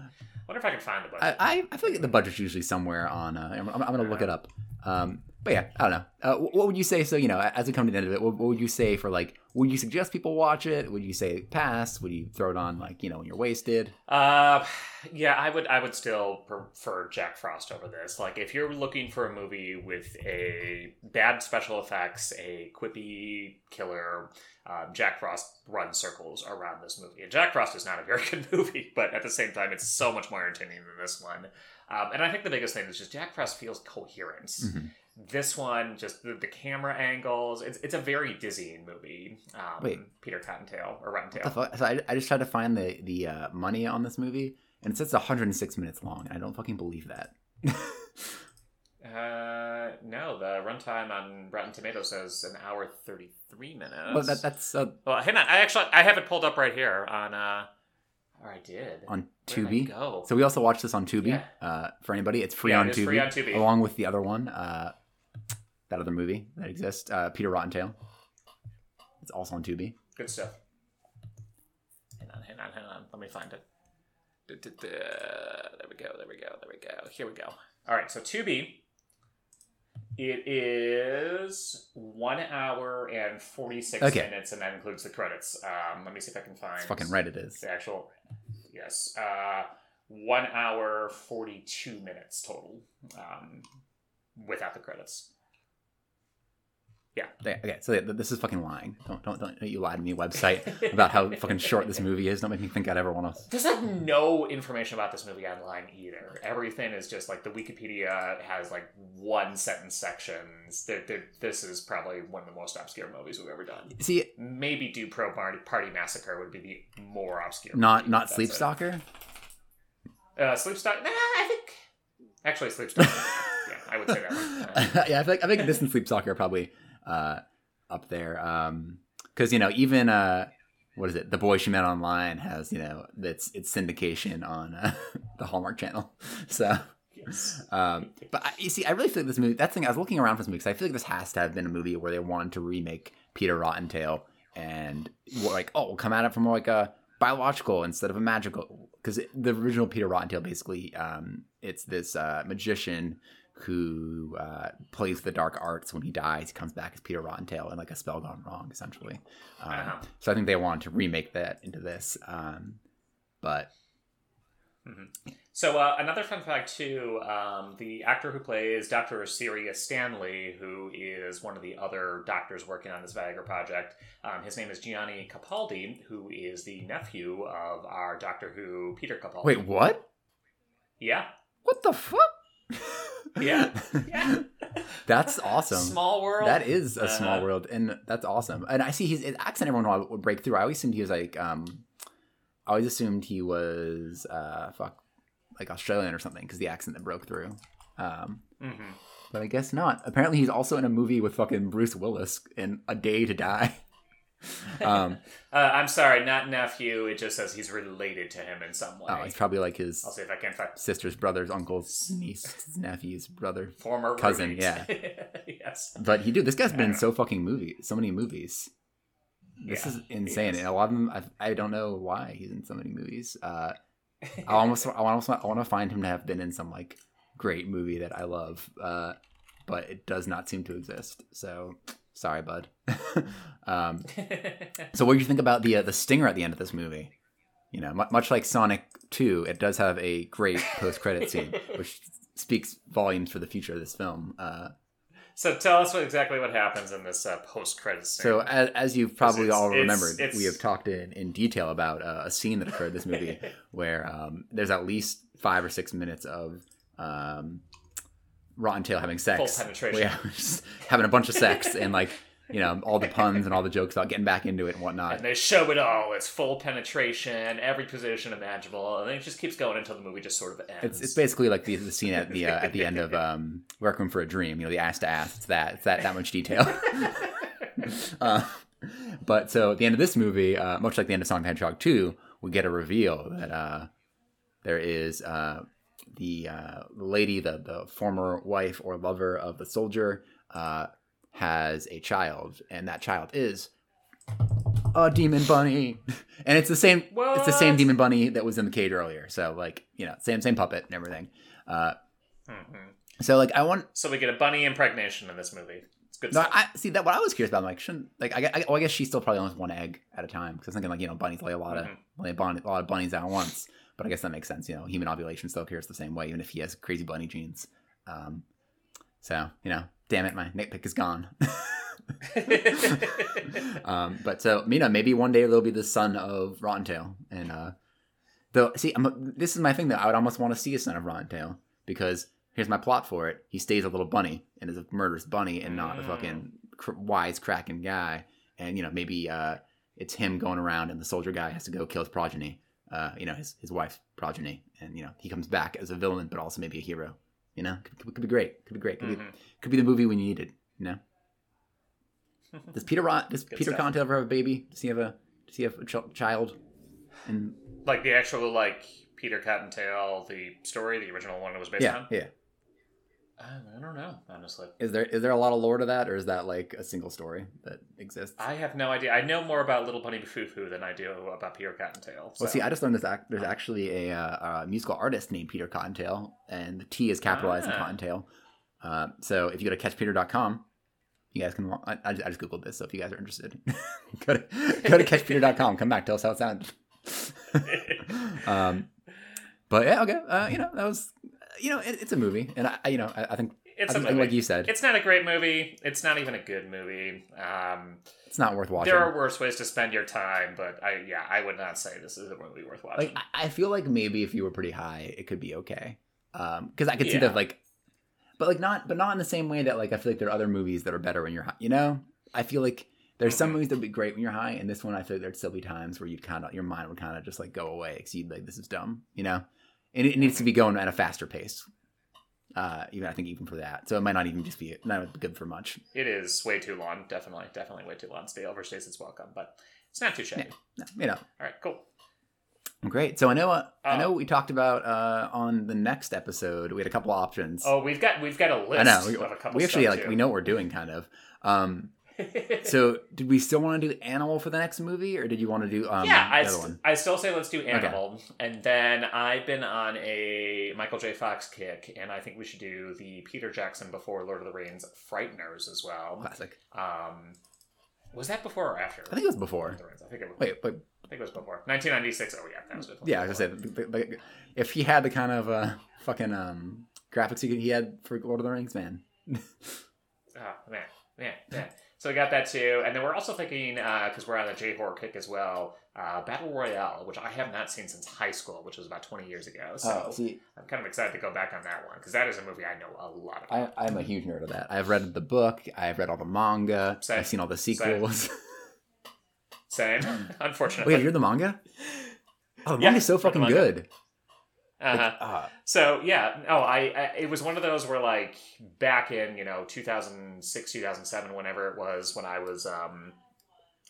wonder if I can find the budget. I, I, feel like the budget's usually somewhere on. Uh, I'm, I'm, I'm gonna look it up. Um, but yeah, I don't know. Uh, what would you say? So you know, as we come to the end of it, what, what would you say for like? Would you suggest people watch it? Would you say pass? Would you throw it on like you know when you're wasted? Uh, yeah, I would. I would still prefer Jack Frost over this. Like, if you're looking for a movie with a bad special effects, a quippy killer, um, Jack Frost runs circles around this movie. And Jack Frost is not a very *laughs* good movie, but at the same time, it's so much more entertaining than this one. Um, and I think the biggest thing is just Jack Frost feels coherent. Mhm. This one, just the, the camera angles, it's, it's a very dizzying movie. Um, Wait. Peter Cottontail or Rottentail. So I, I just tried to find the the uh, money on this movie, and it says 106 minutes long. And I don't fucking believe that. *laughs* Uh, no, the runtime on Rotten Tomatoes says an hour thirty three minutes. well, that, that's uh, well, hang on. I actually I have it pulled up right here on uh, or I did on Where did I Tubi. Go. So we also watched this on Tubi. Yeah. Uh, for anybody, it's free Yeah, on it is Tubi, free on Tubi. along with the other one, uh, that other movie that exists, uh, Peter Rottentail. It's also on Tubi. Good stuff. Hang on, hang on, hang on. Let me find it. Du-du-du. There we go. There we go. There we go. Here we go. All right. So Tubi. It is one hour and forty six Okay. minutes, and that includes the credits. Um, let me see if I can find It's fucking right. It is. the actual yes uh one hour 42 minutes total um without the credits Yeah, Okay, so th- this is fucking lying. Don't don't don't you lie to me, website, about how fucking short this movie is. Don't make me think I'd ever want to. there's like no information about this movie online either everything is just like the wikipedia has like one sentence sections They're, they're- this is probably one of the most obscure movies we've ever done See, maybe do pro party, massacre would be the more obscure not movie, not Sleep. Stalker. uh sleep stalker nah i think actually sleep stalker *laughs* yeah i would say that one Uh, *laughs* yeah, I feel like I think this and Sleep Stalker are probably uh, up there. Um, because you know even uh, what is it? The Boy She Met Online has you know it's it's syndication on uh, *laughs* the Hallmark Channel. *laughs* So yes. Um, but I, you see, I really feel like this movie. That thing I was looking around for this movie because I feel like this has to have been a movie where they wanted to remake Peter Rottentail and were like, oh, we'll come at it from like a biological instead of a magical. Because the original Peter Rottentail basically, um, it's this uh, magician who uh, plays the dark arts. When he dies, he comes back as Peter Rottentail and like a spell gone wrong, essentially. Um, Uh-huh. So I think they wanted to remake that into this. Um, but So uh, another fun fact too: um, the actor who plays Doctor Sirius Stanley, who is one of the other doctors working on this Viagra project, um, his name is Gianni Capaldi, who is the nephew of our Doctor Who Peter Capaldi. wait, what? yeah, What the fuck? *laughs* Yeah. Yeah. *laughs* That's awesome. Small world. That is a small Uh-huh. world, and that's awesome. And I see his, his accent. Everyone would would break through. I always assumed he was like, um, I always assumed he was, uh, fuck, like Australian or something, because the accent that broke through. Um, Mhm. but I guess not. Apparently, he's also in a movie with fucking Bruce Willis in A Day to Die. *laughs* um, *laughs* Uh, I'm sorry, not nephew. It just says he's related to him in some way. oh, he's probably like his I'll see if I can find sister's brother's uncle's niece, nephew's brother. former Cousin, roommate. yeah. *laughs* yes. But he, dude, this guy's been in so fucking movie, so many movies. This Yeah, is insane, and a lot of them, I, I don't know why he's in so many movies. Uh, I almost, I almost, I want to find him to have been in some like great movie that I love, uh, but it does not seem to exist. So sorry, bud. *laughs* um, *laughs* so, what do you think about the uh, the stinger at the end of this movie? You know, mu- much like Sonic Two, it does have a great post credit scene, *laughs* which speaks volumes for the future of this film. Uh, so tell us what, exactly what happens in this uh, post-credits scene. So, as, as you've probably it's- all it's- remembered, it's- we have talked in, in detail about uh, a scene that occurred in this movie where um, there's at least five or six minutes of um, Rotten Tail having sex. Full penetration. Yeah, *laughs* just having a bunch of sex and like you know all the puns and all the jokes about getting back into it and whatnot. and they show it all. It's full penetration, every position imaginable, and then it just keeps going until the movie just sort of ends. It's, it's basically like the, the scene at the uh, at the end of um, Requiem for a Dream. You know, the ass to ass. It's that. It's that that much detail. *laughs* uh, but so at the end of this movie, uh, much like the end of Sonic the Hedgehog 2, we get a reveal that uh, there is uh, the uh, lady, the the former wife or lover of the soldier, uh, has a child, and that child is a demon bunny, *laughs* and it's the same. It's the same demon bunny that was in the cage earlier. So like you know, same same puppet and everything. Uh, Mhm. so like I want So we get a bunny impregnation in this movie. It's good no. I see that. What I was curious about, I'm like, shouldn't like I, I, well, I guess she still probably has one egg at a time because I was thinking like you know bunnies lay a lot of Mhm. lay a, bunny, a lot of bunnies at once. But I guess that makes sense. You know, human ovulation still occurs the same way, even if he has crazy bunny genes. Um, so you know, damn it, my nitpick is gone. *laughs* um, but so you know, maybe one day there'll be the son of Rotten Tail, and uh, though see, I'm, this is my thing that I would almost want to see a son of Rotten Tail because here's my plot for it: he stays a little bunny and is a murderous bunny and not a Mm. fucking cr- wise cracking guy, and you know maybe uh, it's him going around and the soldier guy has to go kill his progeny, uh, you know his his wife's progeny, and you know he comes back as a villain but also maybe a hero. You know, could, could, could be great. Could be great. Could be Mhm. could be the movie we needed. You know. *laughs* Does Peter Ron, does Good Peter. Cottontail ever have a baby? Does he have a does he have a ch- child? And like the actual like Peter Cottontail, the story, the original one it was based yeah, on. yeah. I don't know, honestly. Is there is there a lot of lore to that, or is that like a single story that exists? I have no idea. I know more about Little Bunny Foo than I do about Peter Cottontail. So. Well, see, I just learned this. Act, there's actually a, uh, a musical artist named Peter Cottontail, and the T is capitalized in Ah. Cottontail. Uh, so if you go to catchpeter.com, you guys can. I, I just I just googled this, so if you guys are interested, *laughs* go to go to catchpeter.com. Come back, tell us how it sounded. *laughs* *laughs* um, but yeah, okay. Uh, you know, that was, you know, it, it's a movie, and I, you know, I, I think, it's I a think movie. like you said, It's not a great movie. It's not even a good movie. Um, it's not worth watching. there are worse ways to spend your time, but I yeah, I would not say this is a movie worth watching. like I- feel like maybe if you were pretty high, it could be okay. Um, because I could see that like, but like not, but not in the same way that like I feel like there are other movies that are better when you're high. You know, I feel like there's some movies that would be great when you're high, and this one I feel like there'd still be times where you'd kind of your mind would kind of just like go away because you'd like this is dumb. You know, and it, needs to be going at a faster pace. Uh, even I think even for that, so it might not even just be not good for much. it is way too long. Definitely, definitely way too long. Stay overstays its welcome, but it's not too shabby. No, You know, All right, cool. great. So I know uh, I Uh, know what we talked about uh, on the next episode. We had a couple options. Oh, we've got we've got a list I know. We, of a couple. we actually like too. we know what we're doing kind of. Um, so did we still want to do animal for the next movie, or did you want to do um, yeah, I, other st-? I still say let's do Animal, and then I've been on a Michael J. Fox kick, and I think we should do the Peter Jackson before Lord of the Rings Frighteners as well. Classic. Um, was that before or after? I think it was before. of the Rings? I think it was. Wait, wait. I think it was before 1996. Oh yeah, that was before. Yeah, I was gonna say if he had the kind of uh, fucking um, graphics he, he had for Lord of the Rings, man. Oh *laughs* man, man, man. So we got that too, and then we're also thinking because we're on the J horror kick as well. Uh, Battle Royale, which I have not seen since high school, which was about twenty years ago. So Oh, see, I'm kind of excited to go back on that one because that is a movie I know a lot I, about. I'm a huge nerd of that. I've read the book. I've read all the manga. Same. I've seen all the sequels. *laughs* Same, *laughs* Oh unfortunately. Wait, you're the manga? Oh, the Yeah, manga's so fucking good. Uh-huh. Ah, So yeah, no, I, I it was one of those where like back in you know 2006 2007 whenever it was when I was um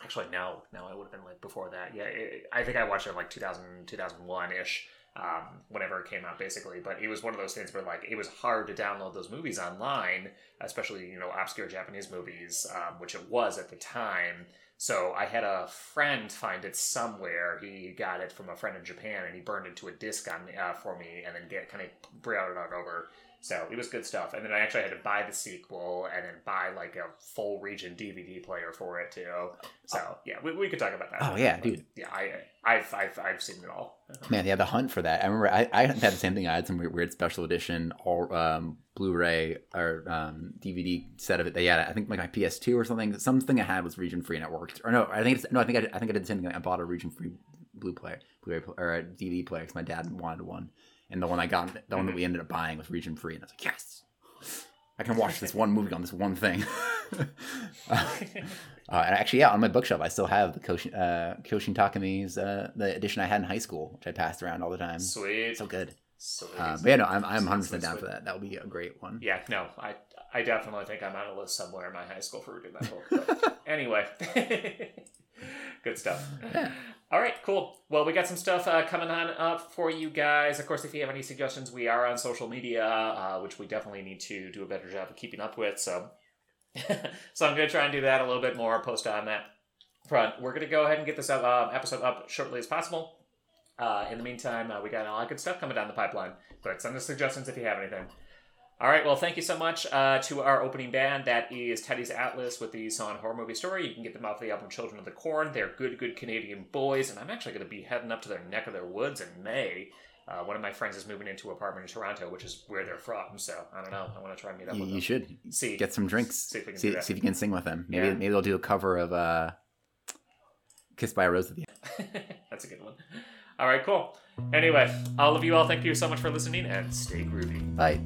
actually no no I would have been like before that. Yeah it, I think I watched it in like 2000 2001 ish um whenever it came out basically. But it was one of those things where like it was hard to download those movies online especially you know obscure Japanese movies um, which it was at the time so I had a friend find it somewhere. He got it from a friend in Japan, and he burned it to a disc on uh, for me, and then get kind of brought it over. So it was good stuff. And then I actually had to buy the sequel, and then buy like a full region DVD player for it too. So yeah, we, we could talk about that. Oh, yeah, But, dude. Yeah, I I've I've I've seen it all. *laughs* man, yeah, the hunt for that. I remember I, I had the same thing. I had some weird, weird special edition all um, Blu-ray or um, DVD set of it. They had, I think, like my PS2 or something. Something I had was region free, and it worked. Or no, I think it's no, I think I, did- I think I did the same thing. I bought a region free Blu player, Blu-ray or a DVD player because my dad wanted one, and the one I got, the one that we ended up buying was region free, and I was like, yes, I can watch this *laughs* one movie on this one thing. uh, *laughs* uh, and actually, yeah, on my bookshelf, I still have the Koushun, uh, Takami's uh, the edition I had in high school, which I passed around all the time. Sweet. So good. Sweet. Um, but yeah, no, I'm I'm Sweet, 100 percent down sweet. for that. That would be a great one. Yeah, no, I I definitely think I'm on a list somewhere in my high school for reading that book. *laughs* Anyway, good stuff. Yeah. All right, cool. Well, we got some stuff uh, coming on up for you guys. Of course, if you have any suggestions, we are on social media, uh, which we definitely need to do a better job of keeping up with. So, *laughs* so I'm going to try and do that a little bit more. Post on that front. We're going to go ahead and get this up, uh, episode up shortly as possible. Uh, in the meantime, uh, we got a lot of good stuff coming down the pipeline. But send us suggestions if you have anything. All right, well, thank you so much uh, to our opening band. That is Teddy's Atlas with the song Horror Movie Story. You can get them off the album Children of the Corn. They're good, good Canadian boys, and I'm actually going to be heading up to their neck of their woods in May. Uh, one of my friends is moving into an apartment in Toronto, which is where they're from. So I don't know. I want to try and meet up You, with them. you should See, get some drinks. See if we can see, see if you can sing with them. Maybe Yeah. maybe they'll do a cover of uh, "Kissed by a Rose" with you. *laughs* That's a good one. All right, cool. Anyway, all of you all, thank you so much for listening, and stay groovy. Bye.